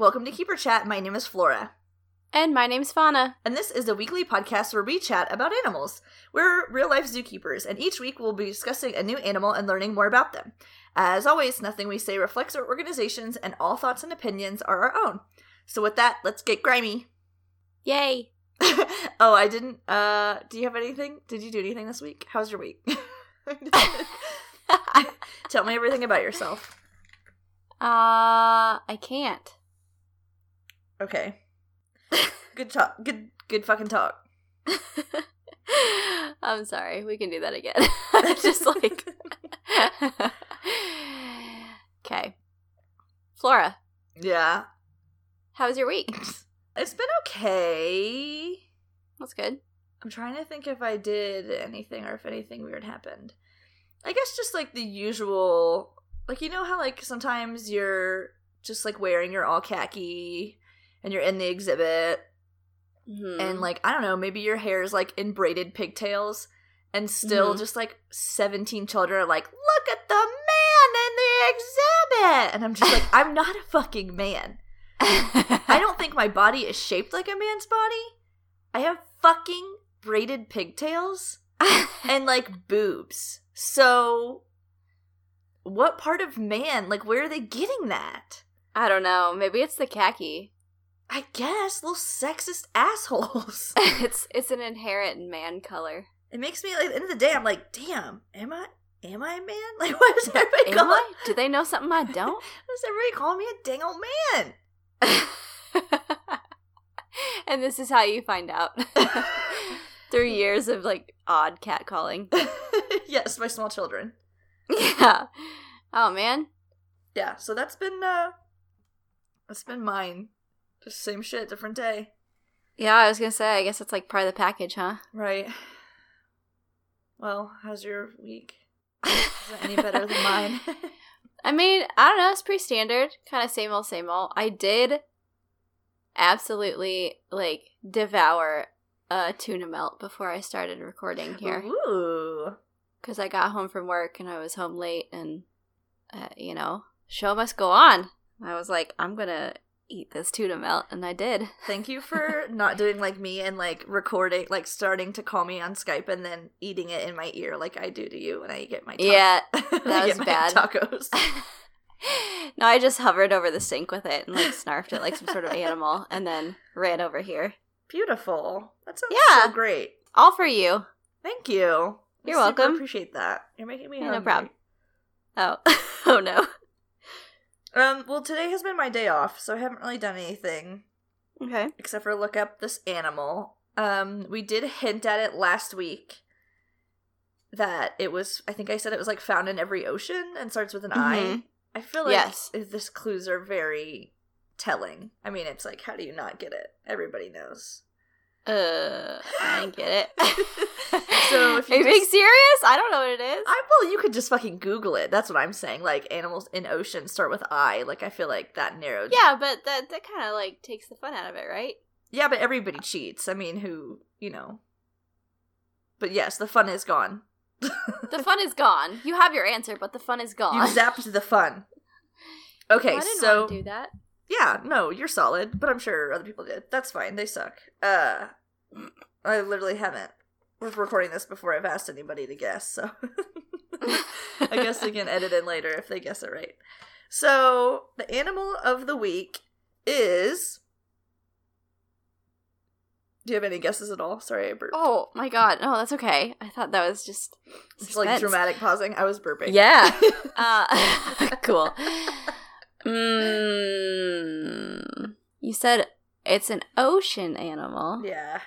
welcome to Keeper Chat. My name is Flora. And my name's Fauna. And this is a weekly podcast where we chat about animals. We're real life zookeepers, and each week we'll be discussing a new animal and learning more about them. As always, nothing we say reflects our organizations, and all thoughts and opinions are our own. So, with that, let's get grimy. Yay! oh, I didn't. Uh, do you have anything? Did you do anything this week? How's your week? Tell me everything about yourself. Uh, I can't. Okay. Good talk. Good. Good fucking talk. I'm sorry. We can do that again. Just like. okay. Flora, Yeah. how was your week? It's been okay. That's good. I'm trying to think if I did anything or if anything weird happened. I guess just like the usual, like you know how like sometimes you're just like wearing your all khaki and you're in the exhibit Mhm. and like I don't know, maybe your hair is like in braided pigtails and still Mhm. just like 17 children are like, "Look at the man in the exhibit." And I'm just like, "I'm not a fucking man." I don't think my body is shaped like a man's body. I have fucking braided pigtails and like boobs. So what part of man, like where are they getting that? I don't know. Maybe it's the khaki. I guess little sexist assholes. it's it's an inherent man color. it makes me like at the end of the day I'm like, damn, am I am I a man? Like why does everybody Am call I? Do they know something I don't? why does everybody call me a dang old man? and this is how you find out. Through years of like odd cat calling. yes, my small children. Yeah. Oh man. Yeah, so that's been uh that's been mine. Just same shit, different day. Yeah, I was gonna say, I guess it's like part of the package, huh? Right. Well, how's your week? Is it any better than mine? I mean, I don't know, it's pretty standard. Kind of same old, same old. I did absolutely like devour a tuna melt before I started recording here. Ooh. Because I got home from work and I was home late and, uh, you know, show must go on. I was like, I'm gonna eat this tuna melt, and I did. Thank you for not doing like me and like recording, like starting to call me on Skype and then eating it in my ear like I do to you when I get my ta- Yeah, that was bad. tacos. no, I just hovered over the sink with it and like snarfed it like some sort of animal, and then ran over here. Beautiful. That sounds Yeah. so great. All for you. Thank you. You're super welcome. Appreciate that. You're making me Yeah, no problem. Oh, oh no. Um. Well, today has been my day off, so I haven't really done anything. Okay. except for look up this animal. Um, we did hint at it last week that it was. I think I said it was like found in every ocean and starts with an I. Mhm. I feel like Yes. this clues are very telling. I mean, it's like how do you not get it? Everybody knows. Uh, I didn't get it. So if you are you being serious? I don't know what it is. I well, you could just fucking Google it. That's what I'm saying. Like animals in ocean start with I. Like I feel like that narrowed. yeah, but that that kind of like takes the fun out of it, right? Yeah, but everybody cheats. I mean, who you know? But yes, the fun is gone. The fun is gone. You have your answer, but the fun is gone. You zapped the fun. Okay, I didn't so want to do that. Yeah, no, you're solid, but I'm sure other people did. That's fine. They suck. Uh, I literally haven't. We're recording this before I've asked anybody to guess, so I guess they can edit in later if they guess it right. So the animal of the week is. Do you have any guesses at all? Sorry, I burped. Oh my god! No, that's okay. I thought that was just It's like dramatic pausing. I was burping. Yeah. Uh, cool. Mm, you said it's an ocean animal, yeah.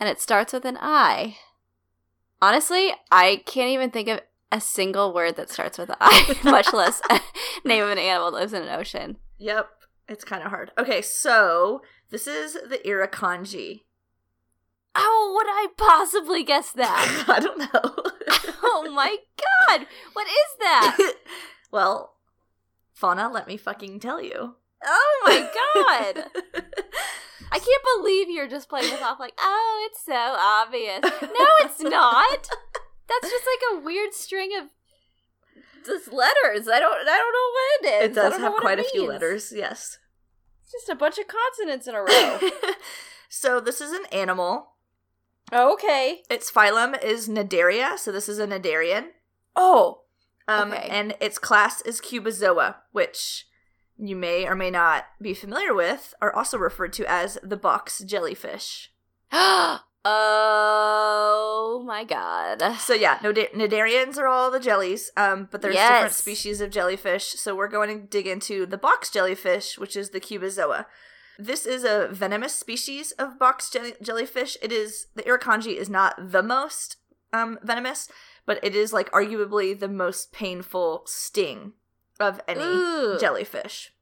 and it starts with an I. Honestly, I can't even think of a single word that starts with an I, much less name of an animal that lives in an ocean. Yep. It's kind of hard. Okay, so this is the Irukandji. How would I possibly guess that? I don't know. oh my god! What is that? well, Fauna, let me fucking tell you. Oh my god! I can't believe you're just playing this off like, oh, it's so obvious. No, it's not. That's just like a weird string of just letters. I don't I don't know what it is. It does have quite a few letters, yes. It's just a bunch of consonants in a row. so this is an animal. okay. Its phylum is Cnidaria, so this is a Cnidarian. Oh. Um, Okay. And its class is Cubozoa, which you may or may not be familiar with, are also referred to as the box jellyfish. oh my god. So yeah, Cnidarians are all the jellies, um, but there's different species of jellyfish. So we're going to dig into the box jellyfish, which is the Cubozoa. This is a venomous species of box jelly- jellyfish. It is the irukandji is not the most um, venomous, but it is like arguably the most painful sting of any Ooh. jellyfish.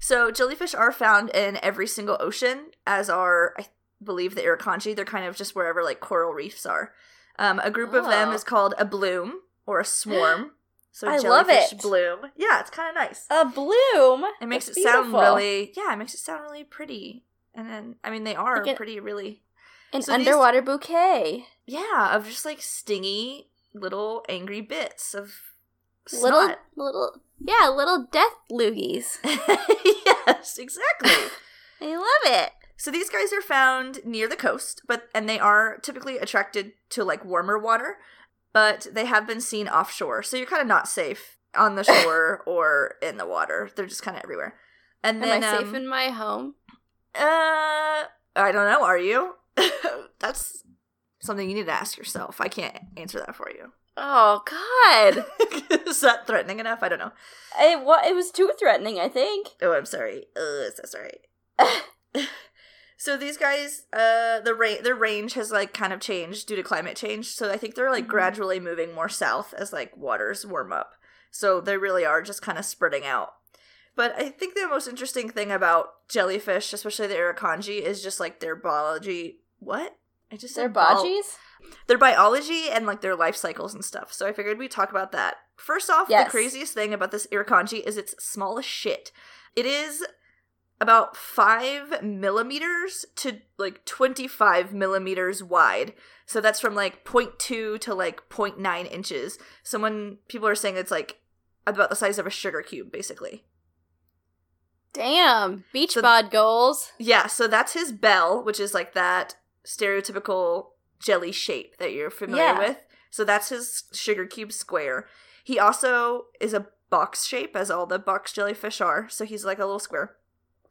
So jellyfish are found in every single ocean, as are I believe the irukandji. They're kind of just wherever like coral reefs are. Um, a group of them Oh. is called a bloom or a swarm. So I love jellyfish it. bloom. Yeah, it's kind of nice. A bloom. It makes That's it sound really yeah, it makes it sound really pretty. And then I mean they are Like pretty really an So these- underwater bouquet. yeah, of just like stingy little angry bits of Little snot. little yeah, little death loogies. yes, exactly. I love it. So these guys are found near the coast, but and they are typically attracted to like warmer water, but they have been seen offshore. So you're kind of not safe on the shore or in the water. They're just kind of everywhere. And Am then I safe um, in my home? uh I don't know, are you? That's something you need to ask yourself. I can't answer that for you. Oh God! Is that threatening enough? I don't know. it wa- it was too threatening. I think. Oh, I'm sorry. Oh, so sorry. So these guys, uh, the ra- their range has like kind of changed due to climate change. So I think they're like Mhm. gradually moving more south as like waters warm up. So they really are just kind of spreading out. But I think the most interesting thing about jellyfish, especially the irukandji, is just like their biology. What? I just said bodgies. their biology and like their life cycles and stuff. So I figured we'd talk about that. First off, Yes. the craziest thing about this irukandji is it's small as shit. It is about five millimeters to like 25 millimeters wide. So that's from like 0.2 to like 0.9 inches. So when people are saying it's like about the size of a sugar cube, basically. Damn, beach So- bod goals. Yeah, so that's his bell, which is like that stereotypical jelly shape that you're familiar Yeah. with. So that's his sugar cube square. He also is a box shape, as all the box jellyfish are. So he's like a little square.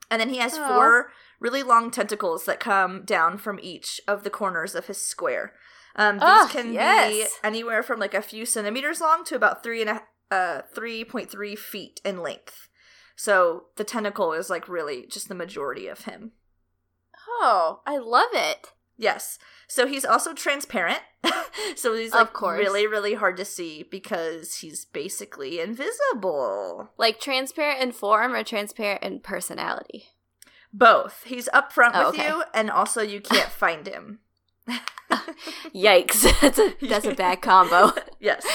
And then he has four really long tentacles that come down from each of the corners of his square. Um, these Ah, can yes. be anywhere from like a few centimeters long to about three and a uh, three point three feet in length. So the tentacle is like really just the majority of him. Oh, I love it. Yes. So he's also transparent. so he's Of course. really, really hard to see because he's basically invisible. Like transparent in form or transparent in personality. Both. He's up front Oh, with okay. you, and also you can't find him. Yikes! that's a that's a bad combo. yes.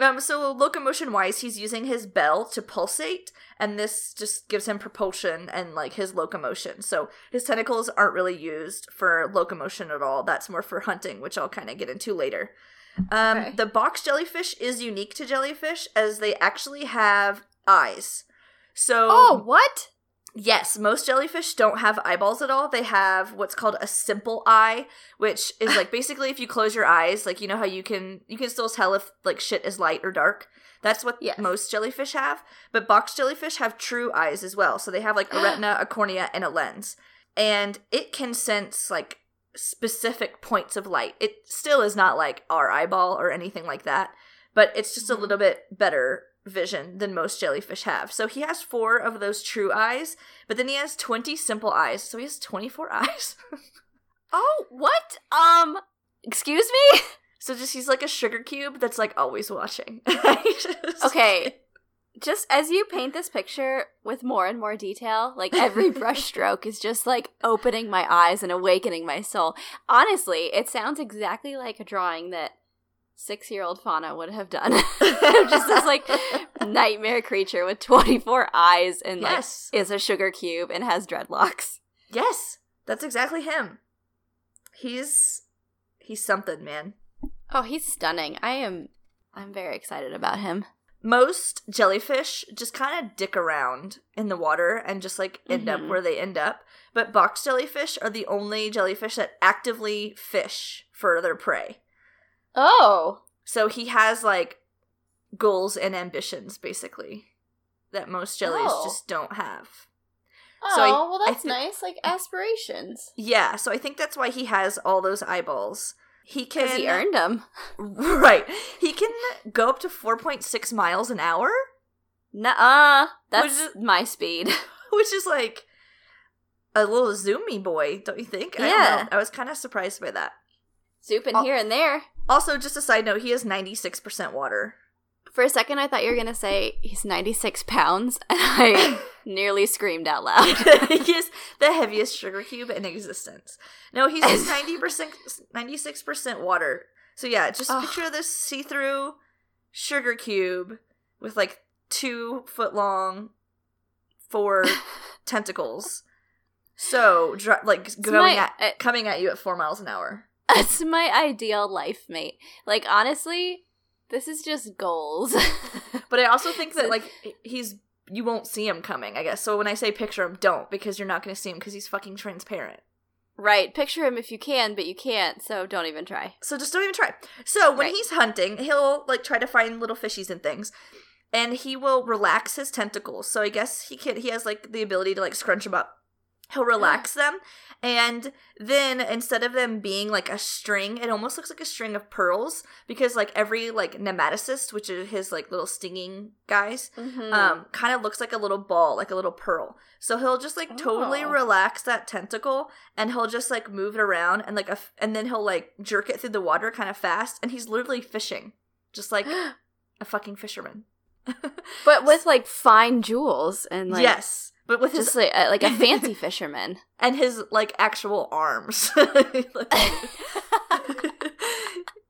Um, so locomotion wise, he's using his bell to pulsate, and this just gives him propulsion and like his locomotion. So his tentacles aren't really used for locomotion at all. That's more for hunting, which I'll kind of get into later. Um, Okay. The box jellyfish is unique to jellyfish as they actually have eyes. So Oh, what? Yes, most jellyfish don't have eyeballs at all. They have what's called a simple eye, which is like basically if you close your eyes, like you know how you can you can still tell if like shit is light or dark. That's what Yes. most jellyfish have. But box jellyfish have true eyes as well. So they have like a retina, a cornea, and a lens. And it can sense like specific points of light. It still is not like our eyeball or anything like that, but it's just a Mhm. little bit better vision than most jellyfish have. So he has four of those true eyes, but then he has 20 simple eyes. So he has 24 eyes. Oh, what? Um, excuse me? so just he's like a sugar cube that's like always watching. Just- Okay. Just as you paint this picture with more and more detail, like every brush stroke is just like opening my eyes and awakening my soul. Honestly, it sounds exactly like a drawing that six year old Fauna would have done. just this like nightmare creature with 24 eyes and like yes. is a sugar cube and has dreadlocks. Yes. That's exactly him. He's he's something, man. Oh, he's stunning. I am I'm very excited about him. most jellyfish just kind of dick around in the water and just like end Mhm. up where they end up. But box jellyfish are the only jellyfish that actively fish for their prey. Oh. So he has like goals and ambitions basically that most jellies Oh. just don't have. Oh, So I- oh, well, that's thi- nice. Like aspirations. Yeah, so I think that's why he has all those eyeballs. He can he earned them. right. He can go up to 4.6 miles an hour, Nuh-uh. That's is- my speed. which is like a little zoomy boy, don't you think? I don't Yeah. know. I was kind of surprised by that. Zooping Oh. here and there. Also, just a side note, he has 96% water. For a second, I thought you were going to say he's 96 pounds, and I nearly screamed out loud. he is the heaviest sugar cube in existence. No, he's just 90%, 96% water. So yeah, just Ugh. picture this see-through sugar cube with like two foot long, four tentacles. So, dr- like going my- at uh, coming at you at four miles an hour. It's my ideal life mate. Like, honestly, this is just goals. But I also think that like he's you won't see him coming. I guess so. When I say picture him, don't because you're not going to see him because he's fucking transparent. right. Picture him if you can, but you can't, so don't even try. So just don't even try. So when Right. he's hunting, he'll like try to find little fishies and things. And he will relax his tentacles. So I guess he can he has like the ability to like scrunch them up. He'll relax them and then instead of them being like a string, it almost looks like a string of pearls because like every like nematocyst, which is his like little stinging guys, Mm-hmm. um kind of looks like a little ball, like a little pearl. So he'll just like totally Oh. relax that tentacle and he'll just like move it around and like a f- and then he'll like jerk it through the water kind of fast and he's literally fishing just like a fucking fisherman. but with like fine jewels and like yes, but with just his like, uh, like a fancy fisherman. and his like actual arms. like,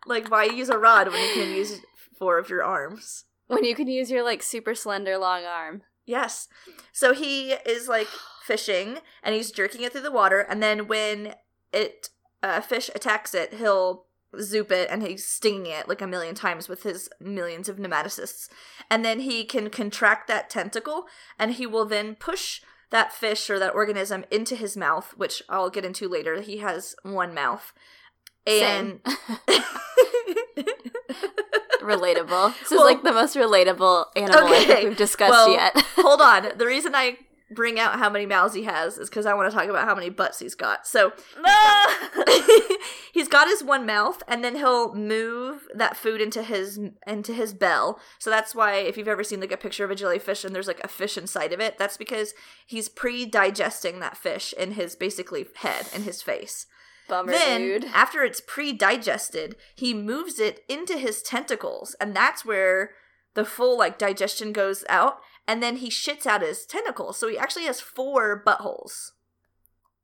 like why use a rod when you can use four of your arms? when you can use your like super slender long arm. Yes. So he is like fishing and he's jerking it through the water and then when it a fish attacks it, he'll zoop it and he's stinging it like a million times with his millions of nematocysts. And then he can contract that tentacle and he will then push that fish or that organism into his mouth, which I'll get into later. He has one mouth. And relatable. This is like the most relatable animal I Okay, think we've discussed well, yet. hold on. The reason I bring out how many mouths he has is because I want to talk about how many butts he's got. So he's got his one mouth, and then he'll move that food into his into his bell. So that's why if you've ever seen like a picture of a jellyfish and there's like a fish inside of it, that's because he's pre-digesting that fish in his basically head in his face. Bummer, then dude. after it's pre-digested, he moves it into his tentacles, and that's where the full like digestion goes out. And then he shits out his tentacles, so he actually has four buttholes.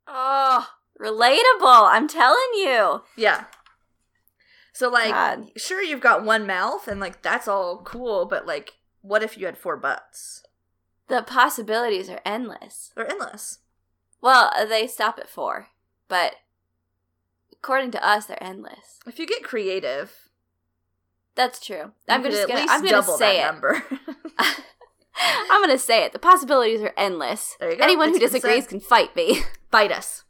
Oh, relatable. I'm telling you. Yeah. So like God. sure you've got one mouth and like that's all cool, but like what if you had four butts? The possibilities are endless. They're endless. Well, uh, they stop at four, but according to us, they're endless. If you get creative, That's true. I'm could just at gonna. least I'm gonna double say that it. I'm gonna say it. The possibilities are endless. There you go. Anyone who disagrees can fight me. Bite us.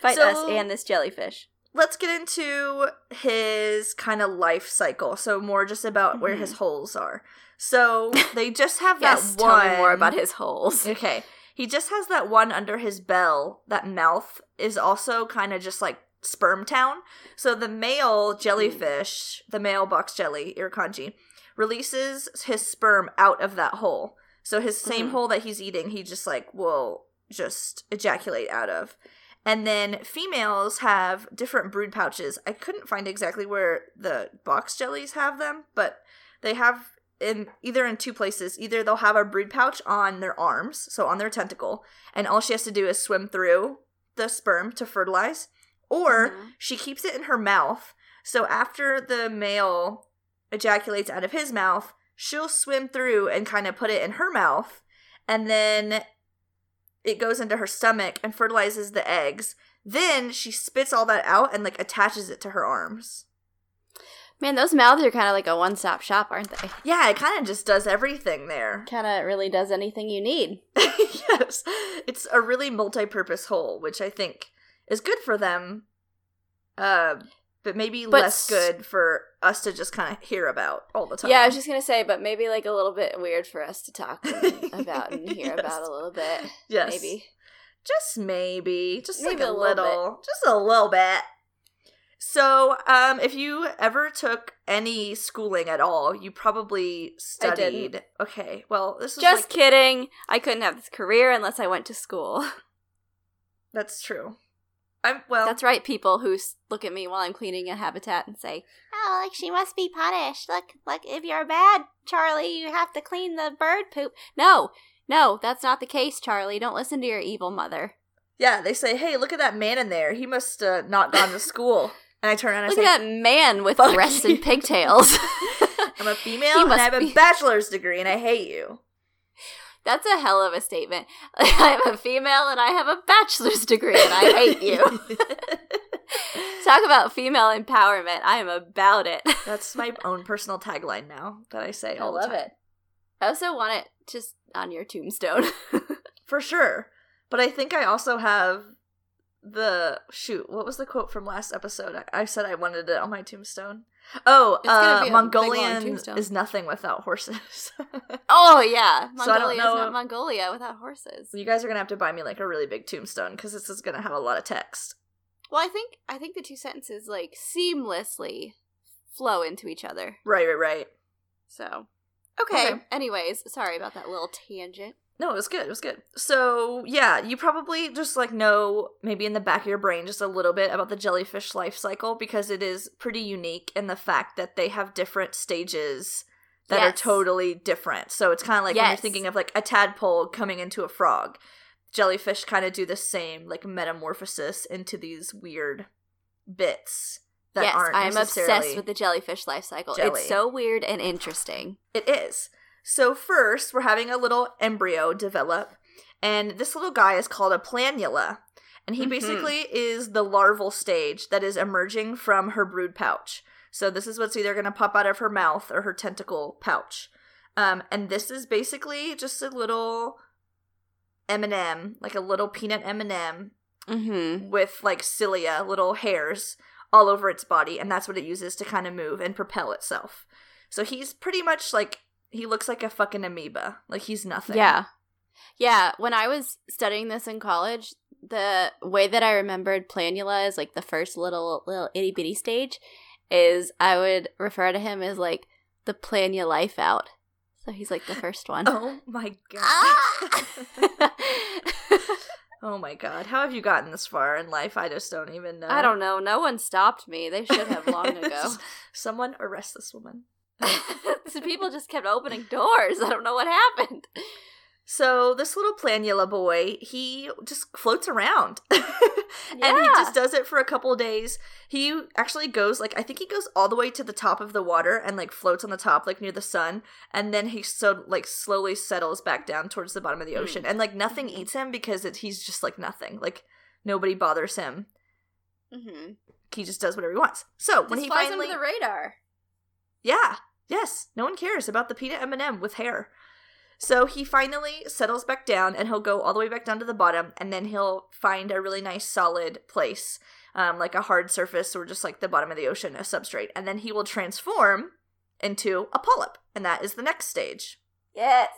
fight So- us and this jellyfish. Let's get into his kind of life cycle. So more just about where his mm-hmm. holes are. So they just have that one. tell me more about his holes. Okay. He just has that one under his bell. That mouth is also kind of just like sperm town. So the male mm-hmm. jellyfish, the male box jelly, Irukandji, releases his sperm out of that hole. So his same Mhm. hole that he's eating, he just like will just ejaculate out of. And then females have different brood pouches. I couldn't find exactly where the box jellies have them, but they have in either in two places. Either they'll have a brood pouch on their arms, so on their tentacle, and all she has to do is swim through the sperm to fertilize, or Mhm. she keeps it in her mouth. So after the male ejaculates out of his mouth, she'll swim through and kind of put it in her mouth, and then it goes into her stomach and fertilizes the eggs. Then she spits all that out and like attaches it to her arms. Man, those mouths are kind of like a one stop shop, aren't they? Yeah, it kind of just does everything there. Kind of really does anything you need. yes. It's a really multi purpose hole, which I think is good for them, uh, but maybe But less good for us to just kind of hear about all the time. Yeah, I was just gonna say, but maybe like a little bit weird for us to talk about and hear Yes. about a little bit. Yes. Maybe. Just maybe. Just Maybe like a, a little little. Just a little bit. So, um, if you ever took any schooling at all, you probably studied. Okay, well, this is Just like, kidding. I couldn't have this career unless I went to school. that's true. I'm well. That's right, people who look at me while I'm cleaning a habitat and say, "Oh, like she must be punished. Look, look, if you're bad, Charlie, you have to clean the bird poop." No, no, that's not the case, Charlie. Don't listen to your evil mother. yeah, they say, "Hey, look at that man in there. He must uh, not gone to school." And I turn around and Look I at say, that man with breasts and pigtails. "I'm a female and I have a be- bachelor's degree, and I hate you." That's a hell of a statement. I'm a female and I have a bachelor's degree and I hate you. Talk about female empowerment. I am about it. That's my own personal tagline now that I say I all the love time. it. I also want it just on your tombstone. For sure. But I think I also have the shoot, what was the quote from last episode? I, I said I wanted it on my tombstone. Oh, uh, be a big, long Mongolian is nothing without horses. oh yeah, So Mongolia is not Mongolia without horses. you guys are gonna have to buy me like a really big tombstone because this is gonna have a lot of text. Well, I think I think the two sentences like seamlessly flow into each other. Right, right, right. So okay. Okay. Anyways, sorry about that little tangent. No, it was good. It was good. So yeah, you probably just like know maybe in the back of your brain just a little bit about the jellyfish life cycle because it is pretty unique in the fact that they have different stages that are totally different. So it's kind of like when you're thinking of like a tadpole coming into a frog. Jellyfish kind of do the same like metamorphosis into these weird bits that yes, aren't I am obsessed with the jellyfish life cycle. jelly. It's so weird and interesting. It is. So first, we're having a little embryo develop, and this little guy is called a planula, and he Mhm. basically is the larval stage that is emerging from her brood pouch. So this is what's either going to pop out of her mouth or her tentacle pouch, um, and this is basically just a little M and m like a little peanut M and m Mm-hmm. with like cilia, little hairs all over its body, and that's what it uses to kind of move and propel itself. So he's pretty much like he looks like a fucking amoeba. Like he's nothing. Yeah. Yeah. When I was studying this in college, the way that I remembered planula is like the first little little itty bitty stage is I would refer to him as like the plan your life out. So he's like the first one. Oh my god. Ah! oh my god. How have you gotten this far in life? I just don't even know. I don't know. No one stopped me. They should have long ago. Someone arrest this woman. so people just kept opening doors. I don't know what happened. So this little planula boy, he just floats around. and he just does it for a couple days. He actually goes like I think he goes all the way to the top of the water and like floats on the top like near the sun and then he so like slowly settles back down towards the bottom of the Hmm. ocean. And like nothing Mhm. eats him because it, he's just like nothing. Like nobody bothers him. Mm-hmm. He just does whatever he wants. So when he flies finally under the radar. Yeah. Yes. No one cares about the peanut M&M with hair. So he finally settles back down and he'll go all the way back down to the bottom and then he'll find a really nice solid place, um, like a hard surface or just like the bottom of the ocean, a substrate. And then he will transform into a polyp. And that is the next stage. Yes.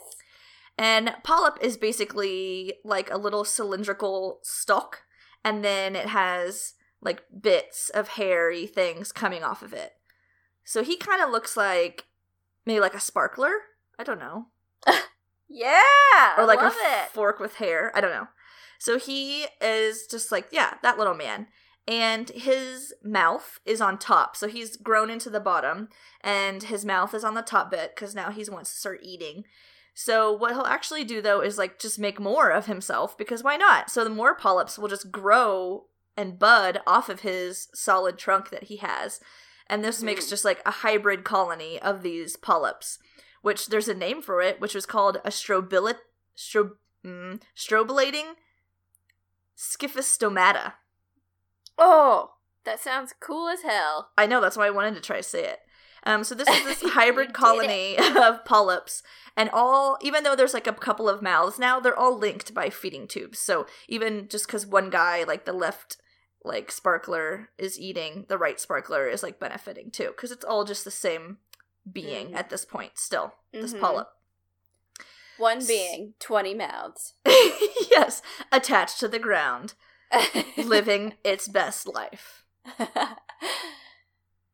And polyp is basically like a little cylindrical stalk, and then it has like bits of hairy things coming off of it. So he kind of looks like maybe like a sparkler. I don't know. Yeah. Or like a it. fork with hair. I don't know. So he is just like, yeah, that little man. And his mouth is on top. So he's grown into the bottom, and his mouth is on the top bit because now he wants to start eating. So what he'll actually do though is like just make more of himself because why not? So the more polyps will just grow and bud off of his solid trunk that he has. And this makes Mhm. just like a hybrid colony of these polyps, which there's a name for it, which was called a strobilit stro, mm, strobilating scyphostomata. Oh, that sounds cool as hell. I know that's why I wanted to try to say it. Um, so this is this hybrid colony of polyps, and all even though there's like a couple of mouths now, they're all linked by feeding tubes. So even just because one guy, like the left like sparkler, is eating, the right sparkler is like benefiting too, because it's all just the same being Mhm. at this point. Still, this Mhm. polyp. One being, 20 mouths. yes, attached to the ground, living its best life.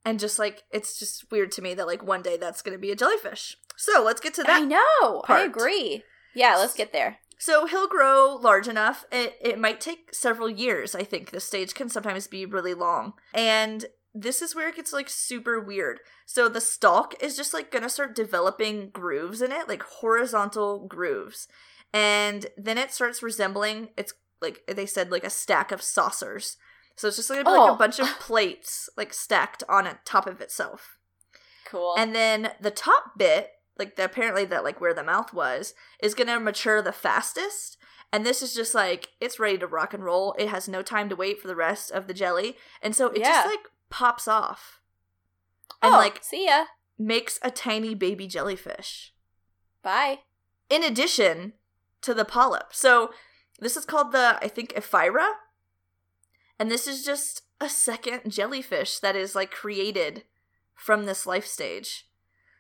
And just like it's just weird to me that like one day that's going to be a jellyfish. So let's get to that I know. part. I agree. Yeah, let's get there. So he'll grow large enough. It, it might take several years, I think. This stage can sometimes be really long. And this is where it gets like super weird. So the stalk is just like gonna start developing grooves in it, like horizontal grooves. And then it starts resembling it's like they said, like a stack of saucers. So it's just gonna be like Oh. a bunch of plates like stacked on a top of itself. Cool. And then the top bit, like the, apparently that like where the mouth was, is gonna mature the fastest. And this is just like it's ready to rock and roll. It has no time to wait for the rest of the jelly, and so it Yeah. just like pops off and oh, like see ya. makes a tiny baby jellyfish. Bye. In addition to the polyp, so this is called the I think Ephyra, and this is just a second jellyfish that is like created from this life stage.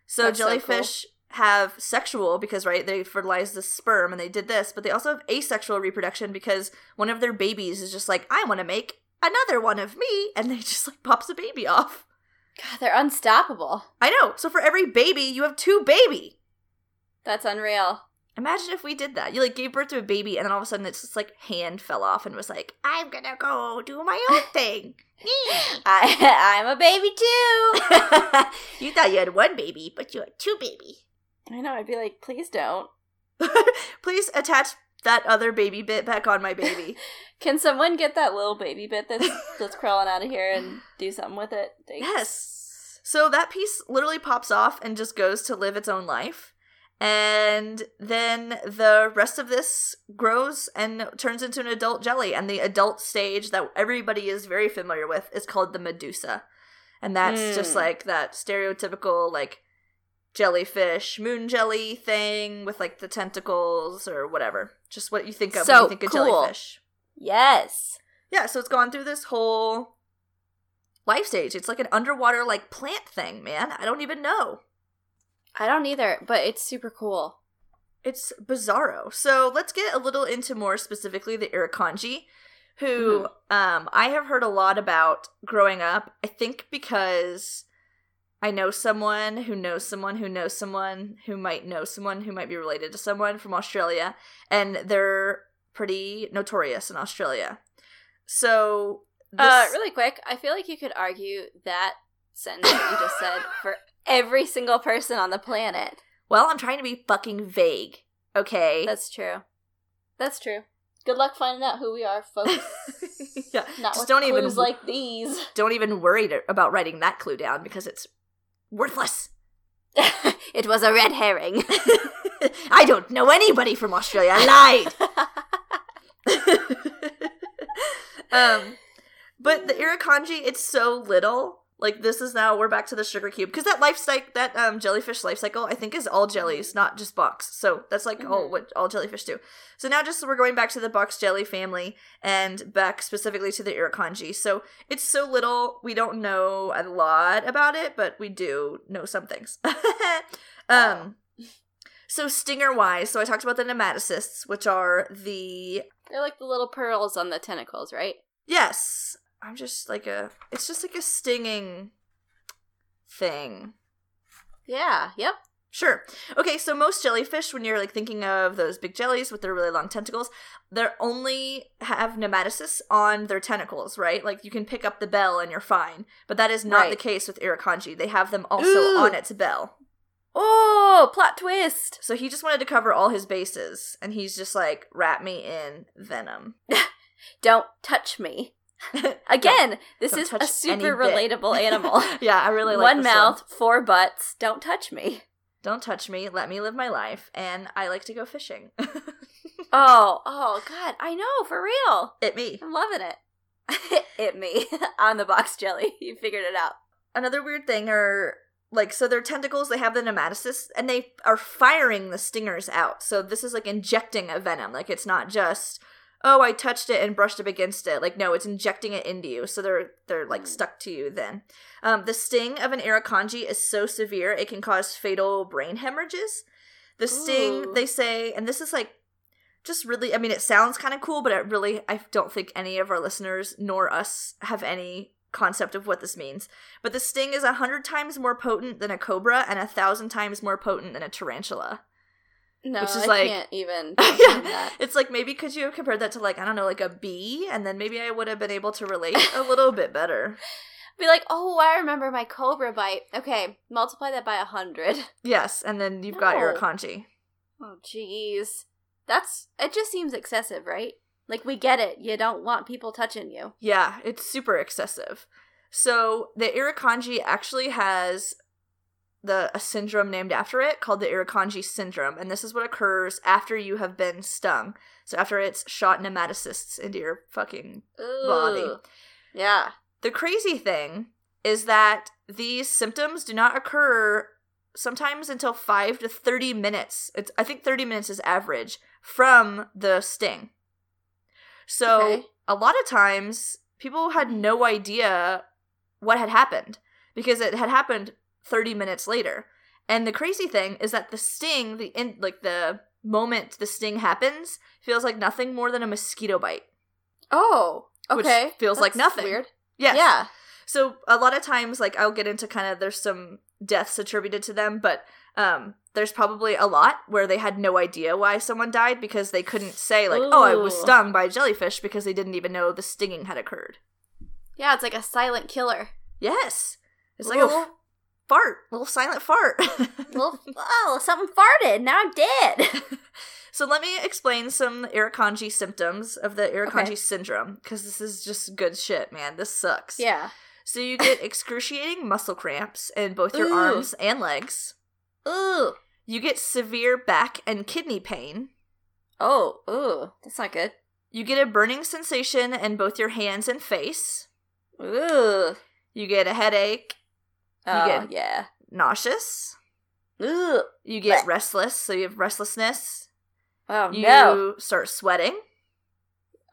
So That's so cool. jellyfish have sexual because right they fertilize the sperm and they did this, but they also have asexual reproduction because one of their babies is just like I want to make another one of me, and they just like pops a baby off. God, they're unstoppable. I know. So for every baby, you have two baby. That's unreal. Imagine if we did that. You like gave birth to a baby, and then all of a sudden it's just like hand fell off and was like, "I'm gonna go do my own thing." I, I'm a baby too. you thought you had one baby, but you had two baby. I know. I'd be like, please don't. Please attach that other baby bit back on my baby. Can someone get that little baby bit that's that's crawling out of here and do something with it? Thanks. Yes. So that piece literally pops off and just goes to live its own life. And then the rest of this grows and turns into an adult jelly. And the adult stage that everybody is very familiar with is called the Medusa. And that's just Mm. like that stereotypical, like, jellyfish, moon jelly thing with like the tentacles or whatever. Just what you think of when you think of cool. jellyfish. Yes. Yeah, so it's gone through this whole life stage. It's like an underwater like plant thing, man. I don't even know. I don't either, but it's super cool. It's bizarro. So let's get a little into more specifically the Irukandji, who um I have heard a lot about growing up. I think because I know someone who knows someone who knows someone who might know someone who might be related to someone from Australia, and they're pretty notorious in Australia. So this, Uh, really quick, I feel like you could argue that sentence that you just said for every single person on the planet. well, I'm trying to be fucking vague. Okay. That's true. That's true. Good luck finding out who we are, folks. yeah. Not Just don't even like these. don't even worry to, about writing that clue down because it's worthless. it was a red herring. I don't know anybody from Australia. I lied. um, but the Irukandji, it's so little. Like this is now we're back to the sugar cube because that life cycle, that um jellyfish life cycle, I think is all jellies, not just box. So that's like all Mhm. what all jellyfish do. So now just we're going back to the box jelly family and back specifically to the Irukandji. So it's so little, we don't know a lot about it, but we do know some things. um. So stinger wise, so I talked about the nematocysts, which are the They're like the little pearls on the tentacles, right? yes. I'm just like a. It's just like a stinging thing. Yeah. Yep. Sure. Okay, so most jellyfish, when you're like thinking of those big jellies with their really long tentacles, they're only have nematocysts on their tentacles, right? Like you can pick up the bell and you're fine. But that is not Right. the case with Irukandji. They have them also Ooh. on its bell. Oh, plot twist. So he just wanted to cover all his bases, and he's just like, wrap me in venom. Don't touch me. Again, this Don't is a super relatable animal. yeah, I really like One mouth, four butts. Don't touch me. Don't touch me. Let me live my life. And I like to go fishing. Oh, oh, God. I know, for real. it me. I'm loving it. it me. On the box jelly. You figured it out. Another weird thing are like so their tentacles they have the nematocysts and they are firing the stingers out so this is like injecting a venom like it's not just oh i touched it and brushed up against it. Like no it's injecting it into you. So they're they're like stuck to you then. Um, the sting of an irukandji is so severe it can cause fatal brain hemorrhages. The sting Ooh. they say and this is like just really i mean it sounds kind of cool but it really i don't think any of our listeners nor us have any concept of what this means. But the sting is a hundred times more potent than a cobra and a thousand times more potent than a tarantula No, Which is I like- can't even. yeah. It's like maybe could you have compared that to like I don't know like a bee, and then maybe I would have been able to relate a little bit better. Be like, oh, I remember my cobra bite. Okay, multiply that by a hundred. Yes, and then you've got your No. kanji. Oh, jeez. That's it. Just seems excessive, right? Like we get it. You don't want people touching you. Yeah, it's super excessive. So the Irukandji actually has the a syndrome named after it called the Irukandji syndrome, and this is what occurs after you have been stung. So after it's shot nematocysts into your fucking Body. Yeah. The crazy thing is that these symptoms do not occur sometimes until 5 to 30 minutes. It's I think 30 minutes is average from the sting. So, Okay. a lot of times people had no idea what had happened because it had happened 30 minutes later. And the crazy thing is that the sting, the in, like the moment the sting happens, feels like nothing more than a mosquito bite. Oh. Which Okay. feels like nothing. Weird. Yes. Yeah. So a lot of times, like I'll get into kind of there's some deaths attributed to them, but um, there's probably a lot where they had no idea why someone died because they couldn't say like, "Oh, I was stung by a jellyfish," because they didn't even know the stinging had occurred. Yeah. It's like a silent killer. Yes, it's like a fart, little silent fart. well, oh, something farted. Now I'm dead. so let me explain some Irukandji symptoms of the Irukandji Okay. syndrome because this is just good shit, man. This sucks. yeah. So you get excruciating muscle cramps in both your Ooh. arms and legs. Ooh. You get severe back and kidney pain. Oh. Ooh. That's not good. You get a burning sensation in both your hands and face. Ooh. You get a headache, Oh, get- yeah. nauseous. Ooh. You get Blech. restless, so you have restlessness. Oh you no. start sweating.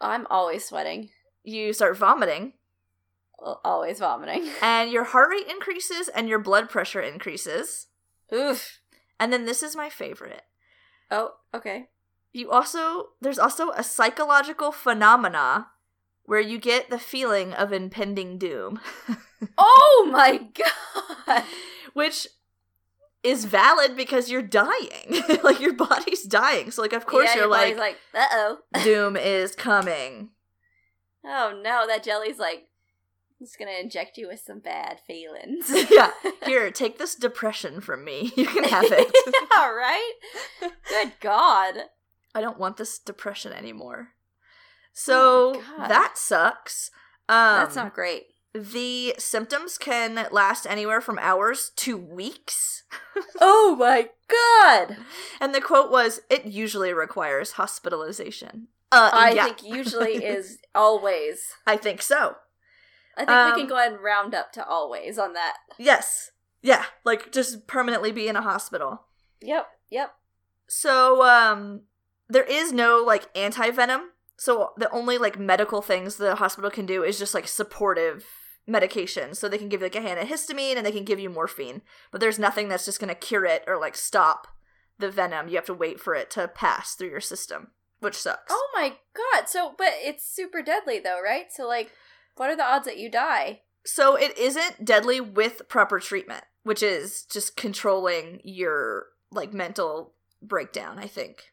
I'm always sweating. You start vomiting. Always vomiting. And your heart rate increases and your blood pressure increases. Oof. And then this is my favorite. Oh, okay. You also, there's also a psychological phenomena where you get the feeling of impending doom. Oh my god. which is valid because you're dying. like your body's dying. So like of course Yeah, you're your like, like, uh oh. doom is coming. Oh no, that jelly's like, it's gonna inject you with some bad feelings. yeah. Here, take this depression from me. You can have it. yeah, right? Good God. I don't want this depression anymore. So Oh that sucks. Um That's not great. the symptoms can last anywhere from hours to weeks. Oh my God. And the quote was, "It usually requires hospitalization." Uh, I yeah, think usually is always. I think so. I think we Um, can go ahead and round up to always on that. Yes. Yeah, like just permanently be in a hospital. Yep, yep. So, um there is no like anti-venom. So the only like medical things the hospital can do is just like supportive medication. So they can give you like a antihistamine and they can give you morphine, but there's nothing that's just going to cure it or like stop the venom. You have to wait for it to pass through your system, which sucks. Oh my God. So, but it's super deadly though, right? So, like, what are the odds that you die? So it isn't deadly with proper treatment, which is just controlling your like mental breakdown, I think.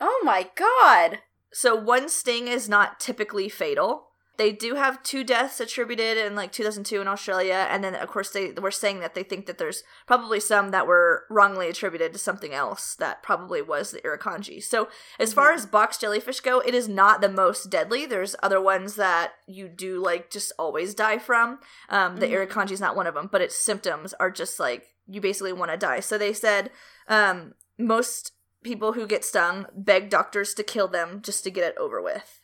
Oh my God. So one sting is not typically fatal. They do have two deaths attributed in like 2002 in Australia, and then of course they were saying that they think that there's probably some that were wrongly attributed to something else that probably was the irukandji. So as far as box jellyfish go, it is not the most deadly. There's other ones that you do like just always die from. Um, the Mhm. irukandji is not one of them, but its symptoms are just like you basically want to die. So they said um, most people who get stung beg doctors to kill them just to get it over with.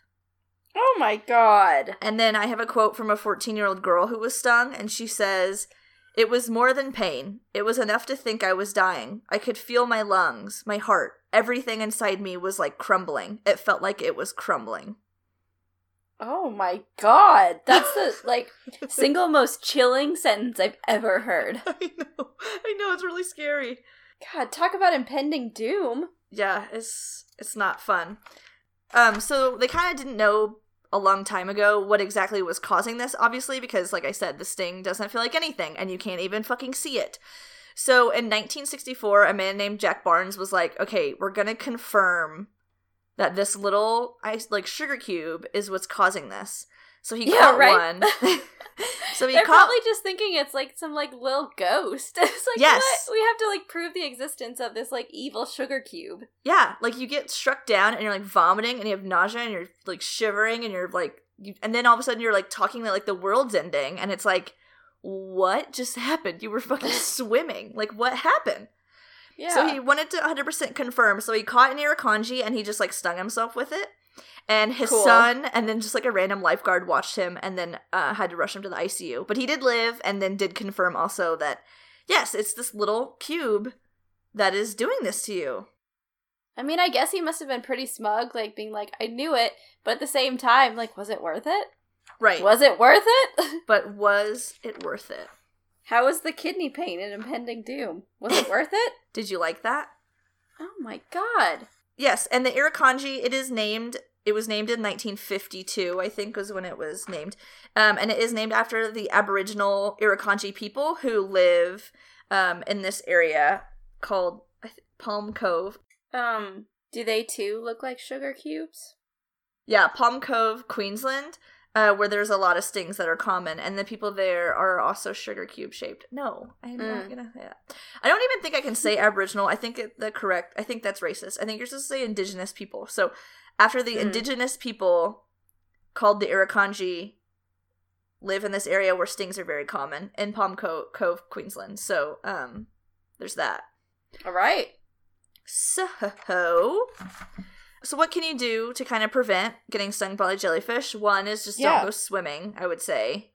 Oh my God. And then I have a quote from a 14 year old girl who was stung, and she says, It was more than pain. It was enough to think I was dying. I could feel my lungs, my heart, everything inside me was like crumbling. It felt like it was crumbling. Oh my god. That's the like single most chilling sentence I've ever heard. I know. I know it's really scary. God, talk about impending doom. Yeah, it's it's not fun. Um so they kind of didn't know a long time ago what exactly was causing this obviously because like I said the sting doesn't feel like anything and you can't even fucking see it. So in 1964 a man named Jack Barnes was like, "Okay, we're to confirm that this little ice like sugar cube is what's causing this." So he Yeah, caught right. one. so he They're caught probably just thinking it's like some like little ghost. It's like Yes. what? We have to like prove the existence of this like evil sugar cube. Yeah, like you get struck down and you're like vomiting and you have nausea and you're like shivering and you're like, you, and then all of a sudden you're like talking that like the world's ending and it's like, what just happened? You were fucking swimming. Like what happened? Yeah. So he wanted to 100% confirm. So he caught an irukandji and he just like stung himself with it. And his Cool. son and then just like a random lifeguard watched him and then uh, had to rush him to the ICU. But he did live and then did confirm also that yes, it's this little cube that is doing this to you. I mean, I guess he must have been pretty smug, like being like, I knew it, but at the same time, like, was it worth it? Right. Was it worth it? but was it worth it? How was the kidney pain and impending doom? Was it worth it? Did you like that? Oh my god. Yes, and the Irukandji, it is named. It was named in 1952, I think, was when it was named, um, and it is named after the Aboriginal Irukandji people who live um, in this area called Palm Cove. Um, do they too look like sugar cubes? Yeah, Palm Cove, Queensland, uh, where there's a lot of stings that are common, and the people there are also sugar cube shaped. No, I'm not Mm. gonna say that. I don't even think I can say Aboriginal. I think it, the correct. I think that's racist. I think you're supposed to say Indigenous people. So after the Mm. Indigenous people called the Irukandji live in this area where stings are very common in Palm Co- Cove, Queensland. So um, there's that. All right. So, so what can you do to kind of prevent getting stung by a jellyfish? One is just Yeah. don't go swimming. I would say.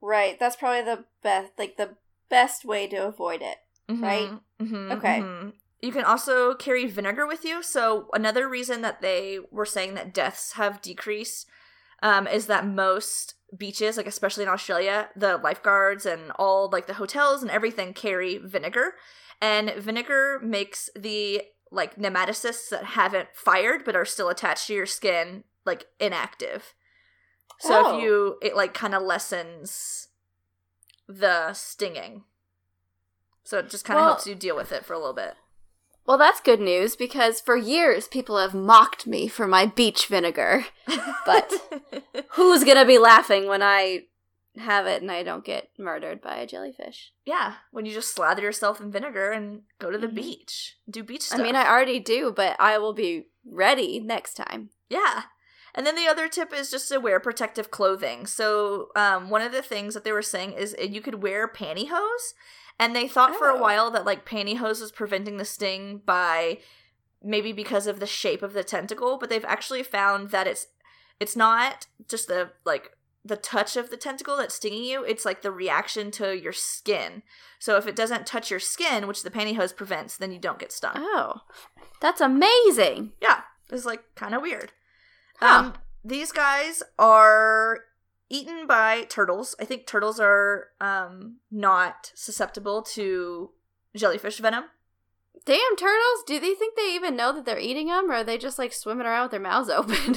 Right. That's probably the best, like the best way to avoid it. Right? hmm Okay. You can also carry vinegar with you. So another reason that they were saying that deaths have decreased um, is that most beaches, like especially in Australia, the lifeguards and all like the hotels and everything carry vinegar, and vinegar makes the like nematocysts that haven't fired but are still attached to your skin like inactive. So Oh. if you it like kind of lessens the stinging. So it just kind of Well- helps you deal with it for a little bit. Well, that's good news because for years people have mocked me for my beach vinegar. But- Who's gonna be laughing when I have it and I don't get murdered by a jellyfish? yeah, when you just slather yourself in vinegar and go to the Mhm. beach, do beach stuff. I mean, I already do, but I will be ready next time. Yeah. And then the other tip is just to wear protective clothing. So, um, one of the things that they were saying is you could wear pantyhose. And they thought for a Oh. while that like pantyhose was preventing the sting by maybe because of the shape of the tentacle, but they've actually found that it's it's not just the like the touch of the tentacle that's stinging you, it's like the reaction to your skin. So if it doesn't touch your skin, which the pantyhose prevents, then you don't get stung. Oh, that's amazing. Yeah, it's like kind of weird. Huh. Um, these guys are eaten by turtles. I think turtles are um not susceptible to jellyfish venom. Damn turtles! Do they think they even know that they're eating them, or are they just like swimming around with their mouths open?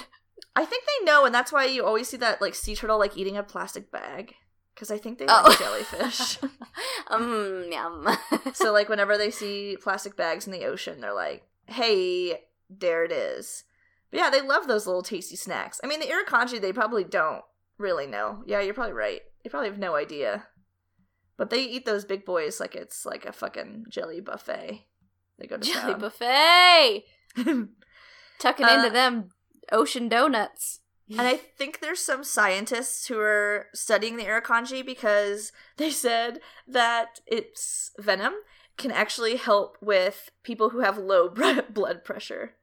I think they know, and that's why you always see that like sea turtle like eating a plastic bag because I think they Oh. like jellyfish. um, yum. so like whenever they see plastic bags in the ocean, they're like, "Hey, there it is." But yeah, they love those little tasty snacks. I mean, the irukandji they probably don't really know. Yeah, you're probably right. They probably have no idea. But they eat those big boys like it's like a fucking jelly buffet. They go to Jelly town. buffet, tucking Uh, into them ocean donuts. And I think there's some scientists who are studying the irukandji because they said that its venom can actually help with people who have low blood pressure.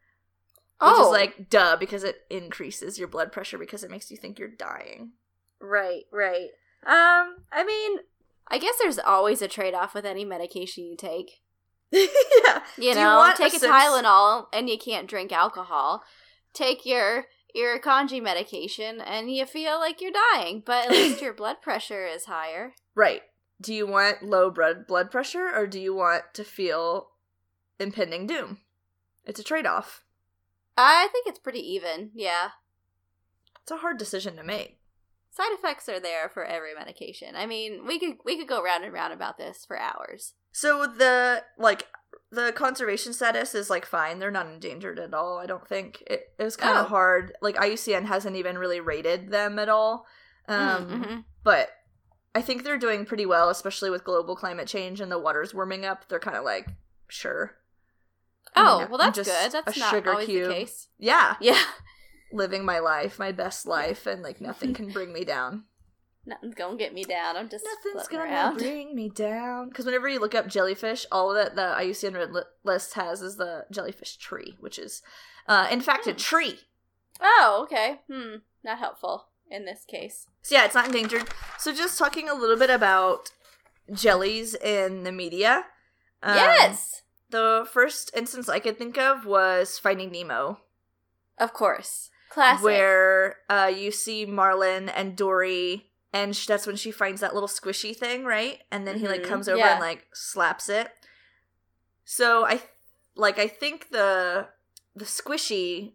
Which oh, is like duh because it increases your blood pressure because it makes you think you're dying. right, right. Um, I mean, I guess there's always a trade off with any medication you take. yeah. You know, want take a, sense- Tylenol and you can't drink alcohol. Take your Irukandji medication and you feel like you're dying, but at least your blood pressure is higher. Right. Do you want low blood blood pressure or do you want to feel impending doom? It's a trade-off. I think it's pretty even. Yeah. It's a hard decision to make. Side effects are there for every medication. I mean, we could we could go round and round about this for hours. So the like the conservation status is like fine. They're not endangered at all. I don't think it. It was kind of Oh. hard. Like IUCN hasn't even really rated them at all. Um, Mhm. but I think they're doing pretty well, especially with global climate change and the water's warming up. They're kind of like sure. Oh, well that's good. That's a not sugar always cube. the case. Yeah, Yeah. living my life, my best life, and like nothing can bring me down. Nothing's gonna get me down. I'm just Nothing's gonna around. bring me down. Because whenever you look up jellyfish, all that the IUCN red li- list has is the jellyfish tree, which is, uh, in fact, a Hmm. tree. Oh, okay. Hmm. Not helpful in this case. So yeah, it's not endangered. So just talking a little bit about jellies in the media. um, yes. The first instance I could think of was Finding Nemo, Of course. Classic. where uh, you see Marlin and Dory, and sh- that's when she finds that little squishy thing, right? And then he like Mhm, comes over yeah. and like slaps it. So I th- like I think the the squishy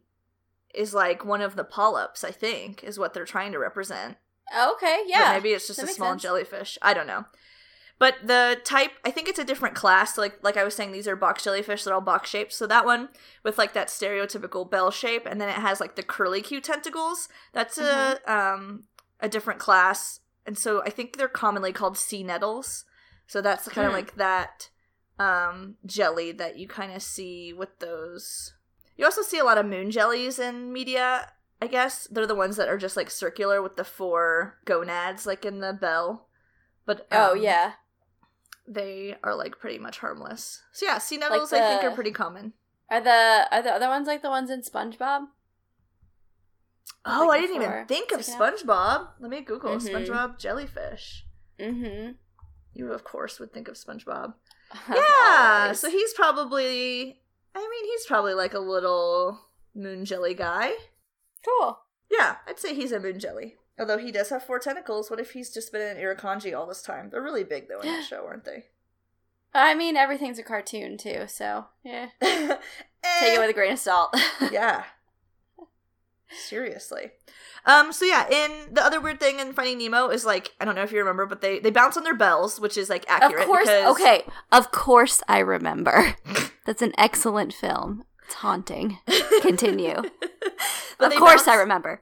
is like one of the polyps. I think is what they're trying to represent. Okay, But yeah. maybe it's just that a small sense. jellyfish. I don't know. But the type, I think it's a different class. Like like I was saying, these are box jellyfish. They're all box shaped. So that one with like that stereotypical bell shape, and then it has like the curly Q tentacles. That's a Mm-hmm. um a different class. And so I think they're commonly called sea nettles. So that's kind of Hmm. like that um jelly that you kind of see with those. You also see a lot of moon jellies in media. I guess they're the ones that are just like circular with the four gonads, like in the bell. But oh, um, yeah. They are like pretty much harmless. So yeah, sea nettles I think are pretty common. Are the are the other ones like the ones in SpongeBob? Oh, like I didn't even think of? SpongeBob. Let me Google Mhm. SpongeBob jellyfish. Mm-hmm. You of course would think of SpongeBob. Yeah, so he's probably. I mean, he's probably like a little moon jelly guy. cool. Yeah, I'd say he's a moon jelly. Although he does have four tentacles, what if he's just been in an Irukandji all this time? They're really big though in that show, aren't they? I mean, everything's a cartoon too, so yeah. Take Eh, it with a grain of salt. yeah. Seriously. Um, so yeah, in the other weird thing in Finding Nemo is like I don't know if you remember, but they they bounce on their bells, which is like accurate. of course. because- Okay. Of course, I remember. That's an excellent film. It's haunting. Continue. Of course, I remember.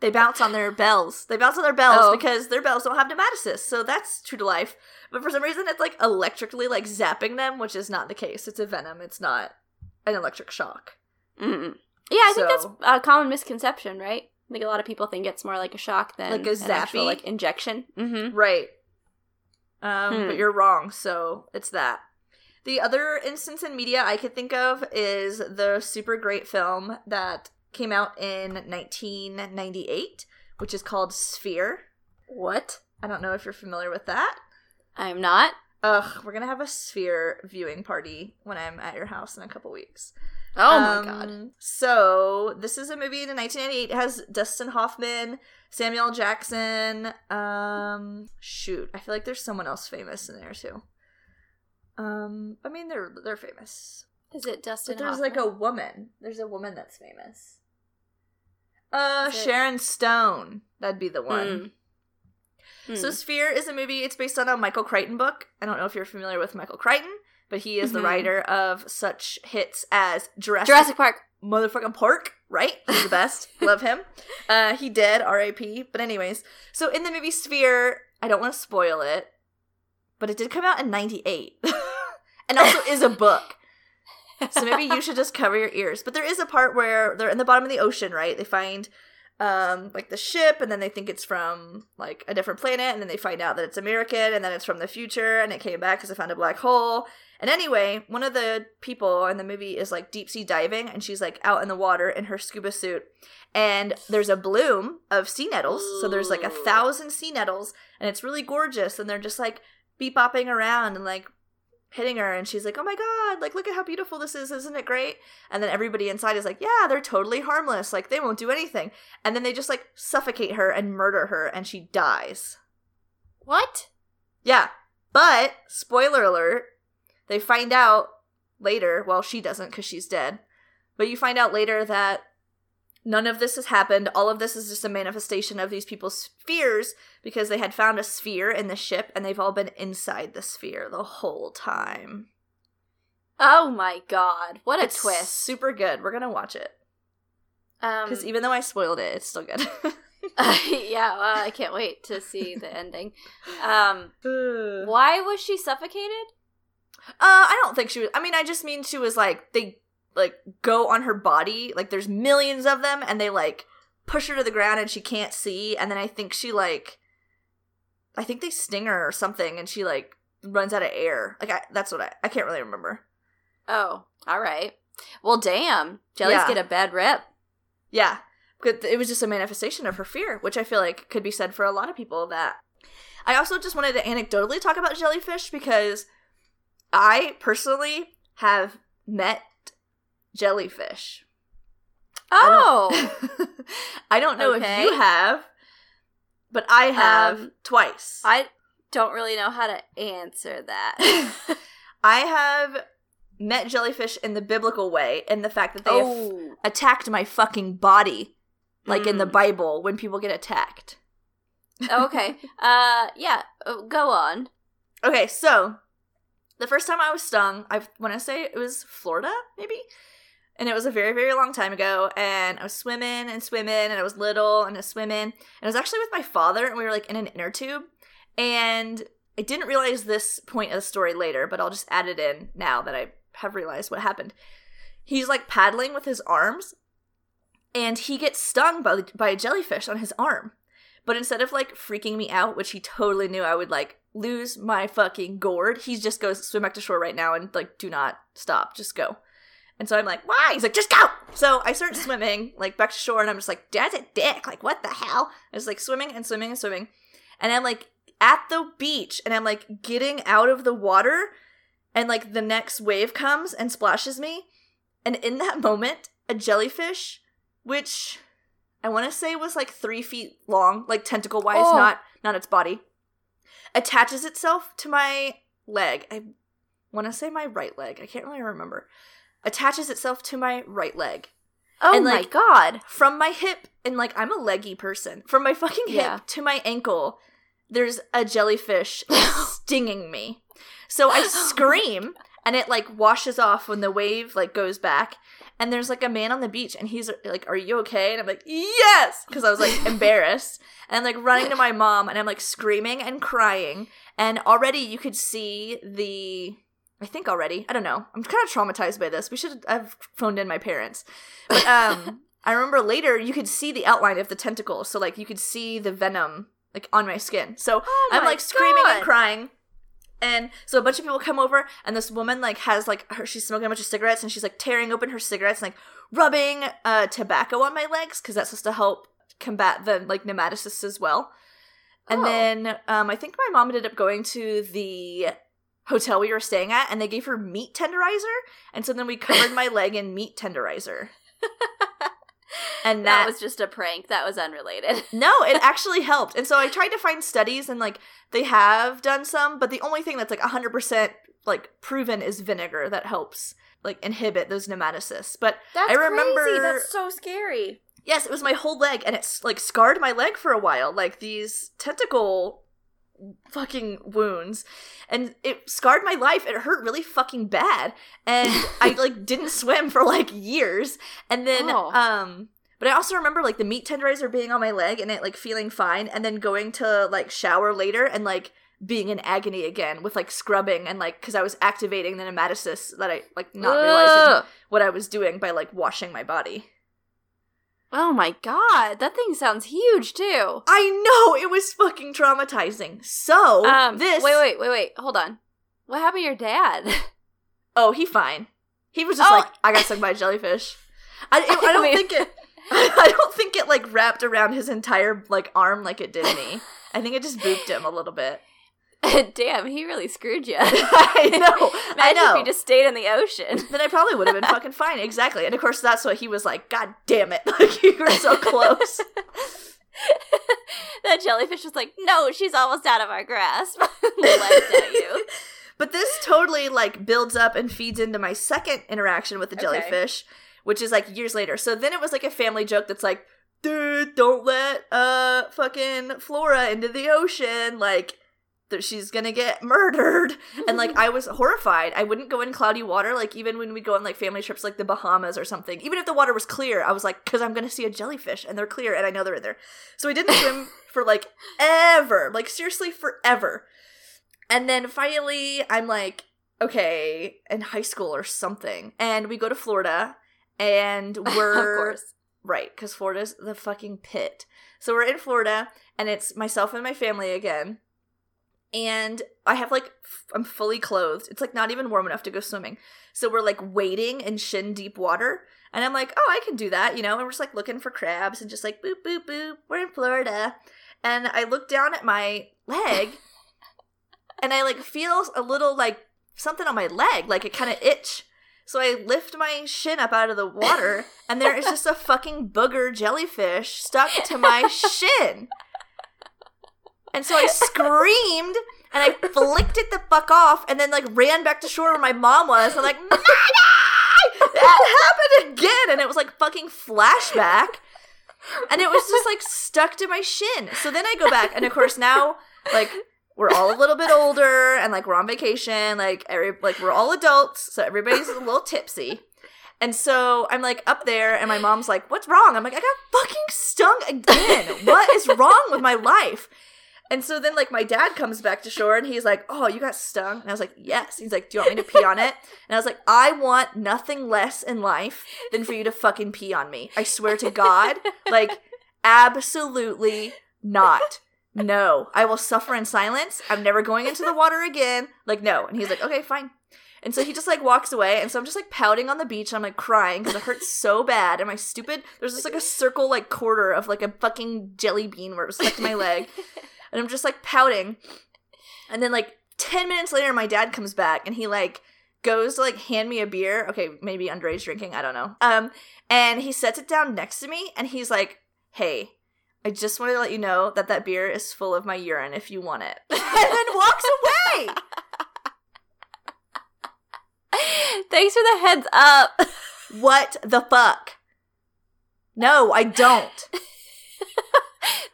They bounce on their bells. They bounce on their bells Oh. because their bells don't have nematocysts, so that's true to life. But for some reason, it's like electrically like zapping them, which is not the case. It's a venom. It's not an electric shock. Mm-mm. Yeah, I think that's a common misconception, right? I think a lot of people think it's more like a shock than Like a an actual, zappy? like injection. Mm-hmm. Right. Um, Hmm. but you're wrong, so it's that. The other instance in media I could think of is the super great film that came out in 1998, which is called Sphere. What? I don't know if you're familiar with that. I'm not. Ugh, we're gonna have a Sphere viewing party when I'm at your house in a couple weeks. Oh Um, my god. So this is a movie in 1998. It has Dustin Hoffman, Samuel Jackson. Um, shoot, I feel like there's someone else famous in there too. Um, I mean they're they're famous, Is it Dustin? but there's Hoffman? like a woman. There's a woman that's famous. Uh, Sharon Stone. That'd be the one. Hmm. So Sphere is a movie. It's based on a Michael Crichton book. I don't know if you're familiar with Michael Crichton, but he is the Mhm. writer of such hits as Jurassic, Jurassic Park. motherfucking Park, right? He's the best. Love him. Uh, he dead, R.I.P. But anyways, so in the movie Sphere, I don't want to spoil it, but it did come out in '98, and also is a book. So maybe you should just cover your ears. But there is a part where they're in the bottom of the ocean, right? They find um like the ship and then they think it's from like a different planet and then they find out that it's American and then it's from the future and it came back because it found a black hole. And anyway, one of the people in the movie is like deep sea diving and she's like out in the water in her scuba suit and there's a bloom of sea nettles. So there's like a thousand sea nettles and it's really gorgeous and they're just like beep bopping around and like hitting her and she's like, "Oh my god, like look at how beautiful this is. Isn't it great?" And then everybody inside is like, "Yeah, they're totally harmless. Like they won't do anything." And then they just like suffocate her and murder her and she dies. What? Yeah. But spoiler alert, they find out later, well she doesn't cuz she's dead. But you find out later that none of this has happened. All of this is just a manifestation of these people's fears because they had found a sphere in the ship and they've all been inside the sphere the whole time. Oh my god! What a it's twist. Super good. We're gonna watch it Um, because even though I spoiled it, it's still good. yeah, well, I can't wait to see the ending. Um, uh, why was she suffocated? Uh, I don't think she was. I mean, I just mean she was like they like go on her body. Like there's millions of them, and they like push her to the ground, and she can't see. And then I think she like, I think they sting her or something, and she like runs out of air. Like I, that's what I. I can't really remember. Oh, all right. Well, damn. Jellies Yeah. get a bad rep. Yeah. But it was just a manifestation of her fear, which I feel like could be said for a lot of people that I also just wanted to anecdotally talk about jellyfish because I personally have met jellyfish. Oh, I don't, I don't know Okay. if you have, but I have Um, twice. I don't really know how to answer that. I have met jellyfish in the biblical way, in the fact that they have oh, attacked my fucking body, like in the Mm. Bible when people get attacked. okay. Uh, yeah. uh, Go on. Okay, so the first time I was stung, I want to say it was Florida, maybe, and it was a very very long time ago. And I was swimming and swimming, and I was little and I was swimming, and I was actually with my father, and we were like in an inner tube, and I didn't realize this point of the story later, but I'll just add it in now that I have realized what happened. He's like paddling with his arms, and he gets stung by by a jellyfish on his arm. But instead of like freaking me out, which he totally knew I would like lose my fucking gourd, he just goes swim back to shore right now and like do not stop, just go. And so I'm like, why? He's like, just go. So I start swimming like back to shore, and I'm just like, Dad's a dick. Like, what the hell? I was like swimming and swimming and swimming, and I'm like at the beach, and I'm like getting out of the water, and like the next wave comes and splashes me, and in that moment, a jellyfish, which I want to say was like three feet long, like tentacle wise, Oh. not not its body, attaches itself to my leg. I want to say my right leg. I can't really remember. Attaches itself to my right leg Oh And, my god. from my hip, and like I'm a leggy person. From my fucking hip Yeah. to my ankle, there's a jellyfish stinging me. So I scream, and it like washes off when the wave like goes back. And there's like a man on the beach, and he's like, "Are you okay?" And I'm like, "Yes," because I was like embarrassed, and I'm like running to my mom, and I'm like screaming and crying, and already you could see the. I think already. I don't know. I'm kind of traumatized by this. We should have phoned in my parents. But um I remember later you could see the outline of the tentacle. So like you could see the venom like on my skin. So Oh I'm like screaming and crying. And so a bunch of people come over and this woman like has like her she's smoking a bunch of cigarettes and she's like tearing open her cigarettes and like rubbing uh tobacco on my legs because that's supposed to help combat the like nematocysts as well. And Oh. then um I think my mom ended up going to the hotel we were staying at and they gave her meat tenderizer and so then we covered my leg in meat tenderizer. And That that, was just a prank. That was unrelated. no, it actually helped. And so I tried to find studies and like they have done some, but the only thing that's like 100% like proven is vinegar that helps like inhibit those nematocysts. But That's I remember- crazy. That's so scary. yes, it was my whole leg and it's like scarred my leg for a while. Like these tentacle fucking wounds. And it scarred my life. It hurt really fucking bad. And i like didn't swim for like years. And then Oh. um but i also remember like the meat tenderizer being on my leg and it like feeling fine. And then going to like shower later and like being in agony again with like scrubbing and like because i was activating the nematocysts that i like not realizing what i was doing by like washing my body Oh my god, that thing sounds huge too. I know it was fucking traumatizing. So Um, this wait, wait, wait, wait. Hold on. What happened to your dad? Oh, he fine. He was just Oh. like, I got stung by a jellyfish. I, it- I don't I mean- think it. I don't think it like wrapped around his entire like arm like it did me. I think it just booped him a little bit. Damn, he really screwed you. I know. I Imagine know. if you just stayed in the ocean. then I probably would have been fucking fine. Exactly. And of course, that's what he was like. God damn it! Like you were so close. that jellyfish was like, no, she's almost out of our grasp. At you. But this totally like builds up and feeds into my second interaction with the Okay. jellyfish, which is like years later. So then it was like a family joke that's like, dude, don't let uh fucking Flora into the ocean. Like that she's gonna get murdered. And like I was horrified. I wouldn't go in cloudy water, like even when we go on like family trips like the Bahamas or something. Even if the water was clear, I was like, because I'm gonna see a jellyfish and they're clear and I know they're in there. So I didn't swim for like ever. Like seriously forever. And then finally I'm like, okay, in high school or something. And we go to Florida and we're of course. Right, because Florida's the fucking pit. So we're in Florida, and it's myself and my family again. And I have like, f- I'm fully clothed. It's like not even warm enough to go swimming. So we're like wading in shin deep water. And I'm like, oh, I can do that, you know? And we're just like looking for crabs and just like boop, boop, boop. We're in Florida. And I look down at my leg and I like feel a little like something on my leg, like it kind of itch. So I lift my shin up out of the water, and there is just a fucking booger jellyfish stuck to my shin. And so I screamed and I flicked it the fuck off, and then like ran back to shore where my mom was. I'm like! That happened again, and it was like fucking flashback, and it was just like stuck to my shin. So then I go back, and of course now like we're all a little bit older and like we're on vacation like every like we're all adults so everybody's a little tipsy and so i'm like up there and my mom's like what's wrong i'm like i got fucking stung again what is wrong with my life and so then like my dad comes back to shore and he's like oh you got stung and i was like yes he's like do you want me to pee on it and i was like i want nothing less in life than for you to fucking pee on me i swear to god like absolutely not no, I will suffer in silence. I'm never going into the water again. Like, no. And he's like, okay, fine. And so he just like walks away. And so I'm just like pouting on the beach. And I'm like crying because it hurts so bad. And my stupid, there's just like a circle like quarter of like a fucking jelly bean where it was stuck to my leg. And I'm just like pouting. And then like 10 minutes later, my dad comes back and he like goes to like hand me a beer. Okay, maybe underage drinking. I don't know. Um, and he sets it down next to me and he's like, hey, I just wanted to let you know that that beer is full of my urine if you want it. and then walks away. Thanks for the heads up. What the fuck? No, I don't.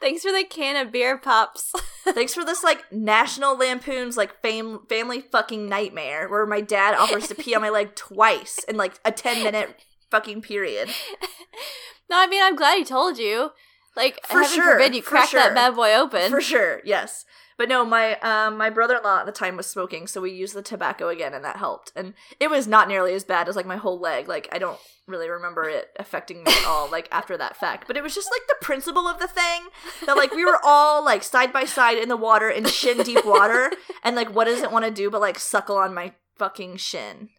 Thanks for the can of beer pops. Thanks for this like National Lampoon's like fam- family fucking nightmare where my dad offers to pee on my leg twice in like a 10 minute fucking period. no, I mean I'm glad he told you. Like For heaven sure, forbid you for crack sure. that bad boy open. For sure, yes. But no, my um my brother-in-law at the time was smoking, so we used the tobacco again and that helped. And it was not nearly as bad as like my whole leg. Like I don't really remember it affecting me at all like after that fact. But it was just like the principle of the thing that like we were all like side by side in the water in shin deep water and like what does it want to do but like suckle on my fucking shin.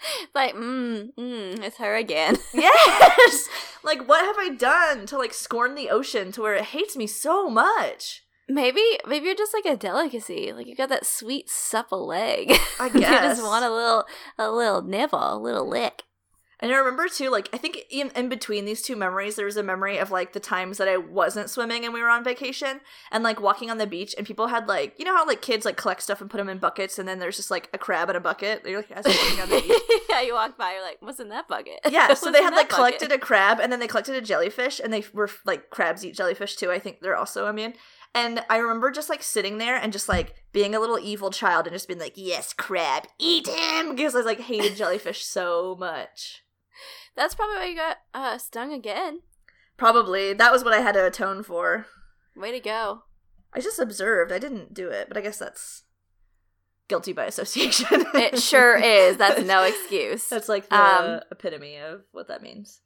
like, mm, mm, it's her again. Yes. like what have I done to like scorn the ocean to where it hates me so much? Maybe, maybe you're just like a delicacy. Like you got that sweet supple leg. I guess you just want a little, a little nibble, a little lick. And I remember too, like I think in, in between these two memories, there was a memory of like the times that I wasn't swimming and we were on vacation and like walking on the beach and people had like you know how like kids like collect stuff and put them in buckets and then there's just like a crab in a bucket. They're like as you're walking on the beach. yeah, you walk by, you're like, what's in that bucket? Yeah, so they had like bucket?" collected a crab and then they collected a jellyfish and they were like crabs eat jellyfish too. I think they're also immune. And I remember just like sitting there and just like being a little evil child and just being like, "Yes, crab, eat him," because I like hated jellyfish so much. That's probably why you got uh, stung again. Probably that was what I had to atone for. Way to go. I just observed. I didn't do it, but I guess that's guilty by association. It sure is. That's no excuse. That's like the Um, epitome of what that means.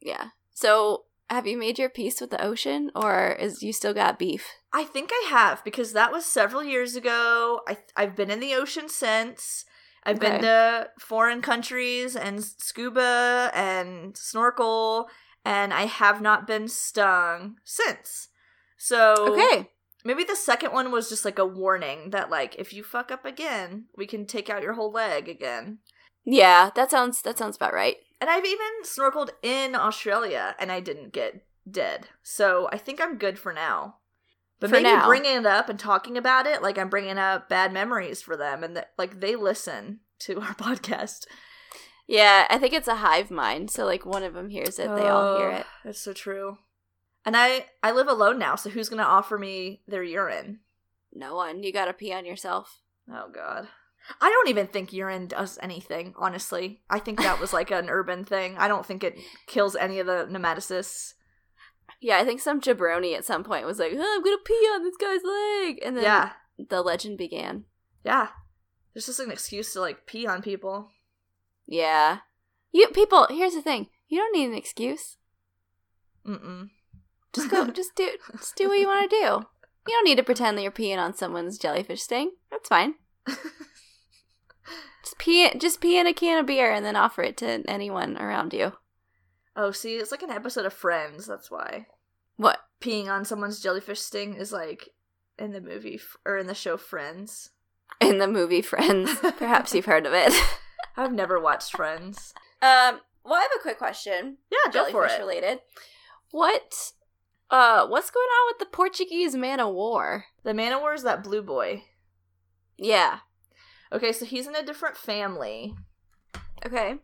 Yeah. So have you made your peace with the ocean, or is you still got beef? I think I have because that was several years ago. I I've been in the ocean since. I've been to foreign countries and scuba and snorkel, and I have not been stung since. So Okay. maybe the second one was just like a warning that like if you fuck up again, we can take out your whole leg again. Yeah, that sounds that sounds about right. And I've even snorkeled in Australia and I didn't get dead. So I think I'm good for now. But maybe now. bringing it up and talking about it, like I'm bringing up bad memories for them and that like they listen to our podcast. Yeah, I think it's a hive mind. So like one of them hears it, they all hear Oh, it. That's so true. And I I live alone now, so who's going to offer me their urine? No one. You gotta pee on yourself. Oh god. I don't even think urine does anything, honestly. I think that was like an urban thing. I don't think it kills any of the nematocysts. Yeah, I think some jabroni at some point was like, oh, "I'm gonna pee on this guy's leg," and then yeah. the legend began. Yeah. There's just an excuse to like pee on people. Yeah, you people. Here's the thing: you don't need an excuse. Mm-mm. Just go. just do. Just do what you want to do. You don't need to pretend that you're peeing on someone's jellyfish sting. That's fine. Just pee. Just pee in a can of beer and then offer it to anyone around you. oh, see, it's like an episode of Friends. That's why What? peeing on someone's jellyfish sting is like in the movie f- or in the show Friends. In the movie Friends. Perhaps you've heard of it. I've never watched Friends. Um. Well, I have a quick question. Yeah, jellyfish related. What uh what's going on with the Portuguese man of war? The man of war is that blue boy. Yeah. Okay, so he's in a different family. Okay.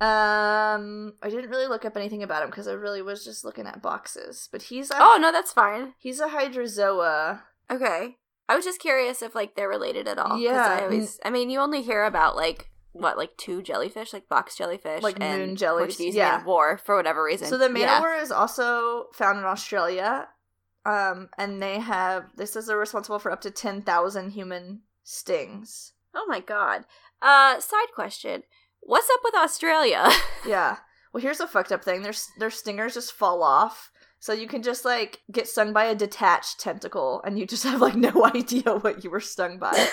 Um, I didn't really look up anything about him because I really was just looking at boxes. But he's a Oh no, that's fine. he's a hydrozoa. Okay. I was just curious if like they're related at all. Yeah, I always I mean you only hear about like what, like two jellyfish, like box jellyfish, Like and moon Portuguese yeah. man war for whatever reason. So the man yeah. is also found in Australia. Um, and they have this is they're responsible for up to ten thousand human stings. Oh my god. Uh, side question: What's up with Australia? Yeah. Well, here's a fucked up thing. Their their stingers just fall off, so you can just like get stung by a detached tentacle, and you just have like no idea what you were stung by.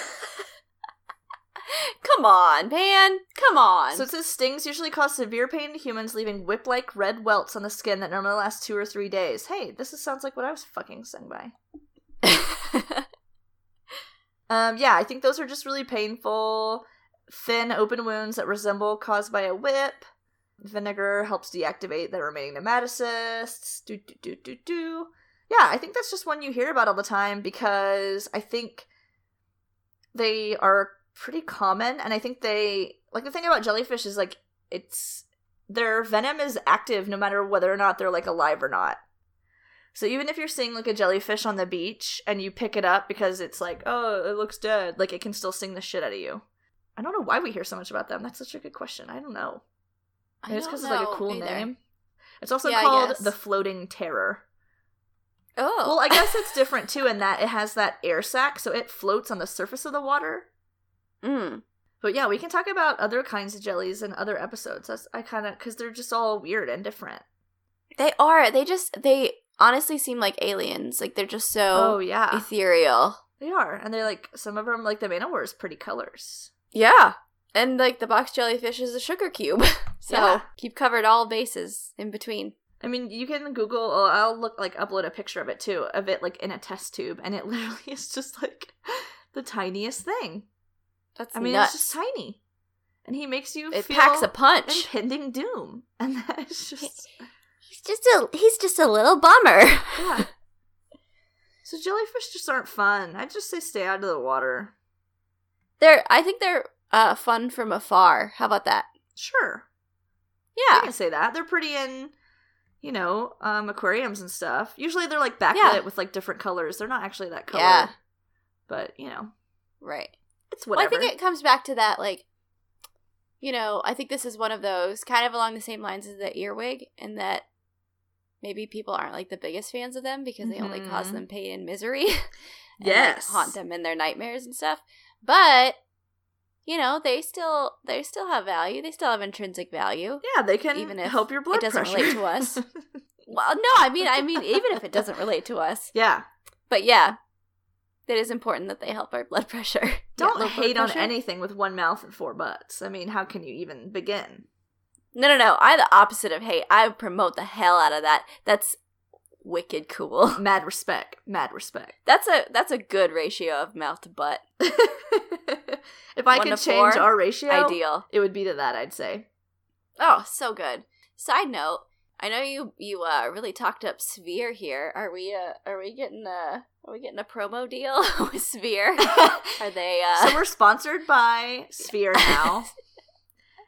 Come on, man. Come on. so it says stings usually cause severe pain to humans, leaving whip-like red welts on the skin that normally last two or three days. Hey, this is, sounds like what I was fucking stung by. Um, yeah, I think those are just really painful, thin, open wounds that resemble caused by a whip. Vinegar helps deactivate the remaining nematocysts. Do do do do do. Yeah, I think that's just one you hear about all the time because I think they are pretty common, and I think they like the thing about jellyfish is like it's their venom is active no matter whether or not they're like alive or not. So even if you're seeing like a jellyfish on the beach and you pick it up because it's like, oh, it looks dead, like it can still sting the shit out of you. I don't know why we hear so much about them. That's such a good question. I don't know. I it's because it's like a cool either. name. It's also Yeah, called the floating terror. Oh, Well, I guess it's different too in that it has that air sac, so it floats on the surface of the water. Mm. But yeah, we can talk about other kinds of jellies in other episodes. That's I kind of because they're just all weird and different. They are. They just. They honestly seem like aliens. Like they're just so Oh yeah, ethereal. they are, and they're like some of them like the man o' war is pretty colors. Yeah, and like the box jellyfish is a sugar cube. so Yeah. you've covered all bases in between. I mean, you can Google. Oh, I'll look like upload a picture of it too, of it like in a test tube, and it literally is just like the tiniest thing. That's I mean, nuts. it's just tiny, and he makes you it feel packs a punch. impending doom, and that is just He's just a. He's just a little bummer. yeah. So jellyfish just aren't fun. I just say stay out of the water. They're. I think they're uh, fun from afar. How about that? Sure, Yeah. I can say that they're pretty in, you know, um, aquariums and stuff. Usually they're like backlit Yeah. with like different colors. They're not actually that color. Yeah. But you know, Right. it's Well, whatever. I think it comes back to that, like, you know, I think this is one of those kind of along the same lines as the earwig, and that maybe people aren't like the biggest fans of them because they only cause Mhm. them pain and misery. and, like, Yes. haunt them in their nightmares and stuff. But you know, they still they still have value. They still have intrinsic value. yeah, they can even if help your blood it doesn't pressure. relate to us. Well, no, I mean, I mean, even if it doesn't relate to us, Yeah. but yeah, it is important that they help our blood pressure. Don't blood hate on anything with one mouth and four butts. I mean, how can you even begin? No, no, no. I the opposite of hate. I promote the hell out of that. That's wicked cool. Mad respect. Mad respect. That's a that's a good ratio of mouth to butt. if I One could to change four, our ratio, Ideal. it would be to that, I'd say. Oh, so good. Side note, I know you you uh really talked up Sphere here. Are we uh are we getting a are we getting a promo deal with Sphere? Are they uh so we're sponsored by Sphere now.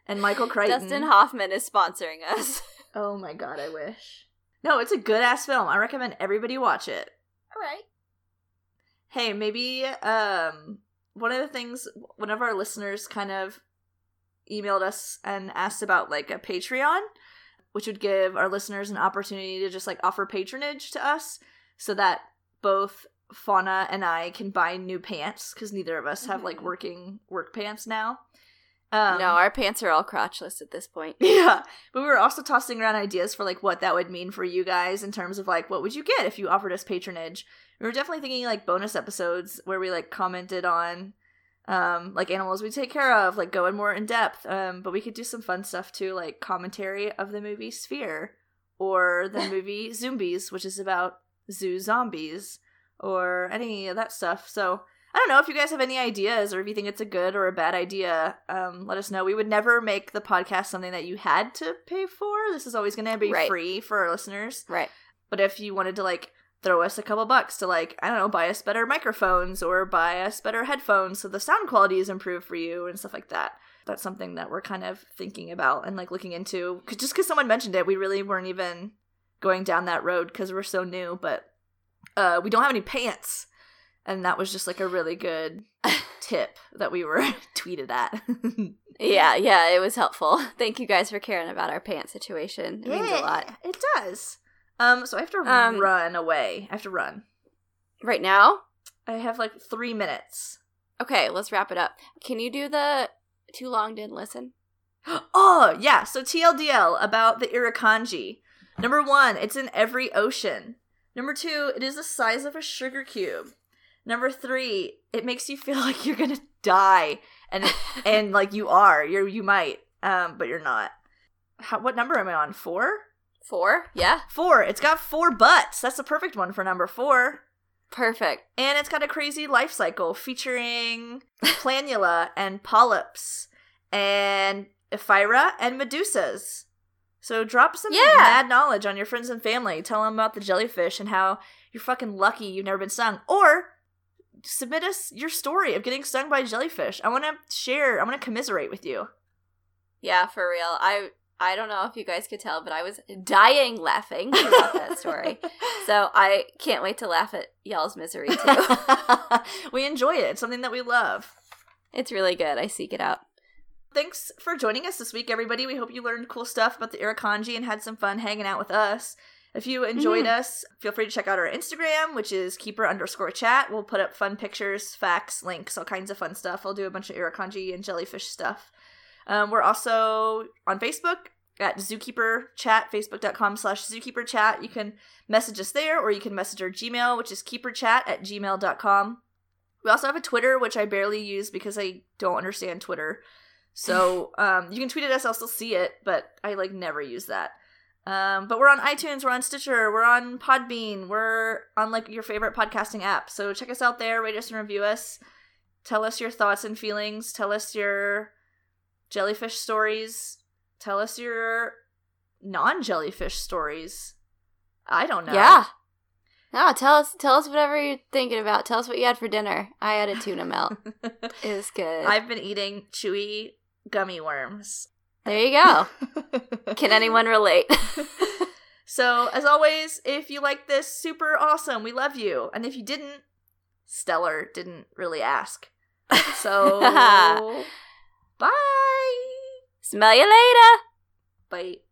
and Michael Crichton. Dustin Hoffman is sponsoring us. oh my god, I wish. No, it's a good ass film. I recommend everybody watch it. All right. Hey, maybe um one of the things one of our listeners kind of emailed us and asked about like a Patreon, which would give our listeners an opportunity to just like offer patronage to us so that both Fauna and I can buy new pants because neither of us have like Mhm. working work pants now. Um, no, our pants are all crotchless at this point. yeah, but we were also tossing around ideas for like what that would mean for you guys in terms of like what would you get if you offered us patronage. We were definitely thinking like bonus episodes where we like commented on um like animals we take care of, like going more in depth. Um, but we could do some fun stuff too, like commentary of the movie Sphere or the movie Zombies, which is about zoo zombies or any of that stuff. So I don't know if you guys have any ideas or if you think it's a good or a bad idea. Um, let us know. We would never make the podcast something that you had to pay for. This is always going to be Right. free for our listeners. Right. But if you wanted to like throw us a couple bucks to like I don't know, buy us better microphones or buy us better headphones so the sound quality is improved for you and stuff like that. That's something that we're kind of thinking about and like looking into. Cause just because someone mentioned it, we really weren't even going down that road because we're so new. But uh, we don't have any pants, and that was just like a really good tip that we were tweeted at. Yeah, yeah, it was helpful. Thank you guys for caring about our pants situation. It means a lot. It does. Um, so I have to Um, run away. I have to run. Right now? I have like three minutes. Okay, let's wrap it up. Can you do the too long didn't listen? Oh, yeah. So TLDL about the Irukandji. Number one, it's in every ocean. Number two, it is the size of a sugar cube. Number three, it makes you feel like you're gonna die, and and like you are. You're you might, um, but you're not. How, what number am I on? Four. Four? Yeah. Four. It's got four butts. That's the perfect one for number four. Perfect. And it's got a crazy life cycle featuring planula and polyps and Ephyra and Medusas. So drop some Yeah. mad knowledge on your friends and family. Tell them about the jellyfish and how you're fucking lucky you've never been stung. Or submit us your story of getting stung by a jellyfish. I want to share. I want to commiserate with you. Yeah, for real. I I don't know if you guys could tell, but I was dying laughing about that story. So I can't wait to laugh at y'all's misery too. we enjoy it. It's something that we love. it's really good. I seek it out. Thanks for joining us this week, everybody. We hope you learned cool stuff about the Irukandji and had some fun hanging out with us. If you enjoyed Mhm. us, feel free to check out our Instagram, which is keeper underscore chat. We'll put up fun pictures, facts, links, all kinds of fun stuff. I'll do a bunch of Irukandji and jellyfish stuff. Um, we're also on Facebook at Zookeeper Chat, facebook.com slash Zookeeper Chat. You can message us there, or you can message our Gmail, which is keeperchat at gmail.com. We also have a Twitter, which I barely use because I don't understand Twitter. So um, you can tweet at us, I'll still see it, but I like never use that. Um, but we're on iTunes, we're on Stitcher, we're on Podbean, we're on like your favorite podcasting app. So check us out there, rate us and review us. Tell us your thoughts and feelings. Tell us your jellyfish stories. Tell us your non jellyfish stories. I don't know. Yeah. No, tell us tell us whatever you're thinking about. Tell us what you had for dinner. I had a tuna melt. It was good. I've been eating chewy gummy worms. There you go. Can anyone relate? so, as always, if you like this, super awesome. We love you. And if you didn't, Stellar didn't really ask. So, bye. Smell you later. Bye.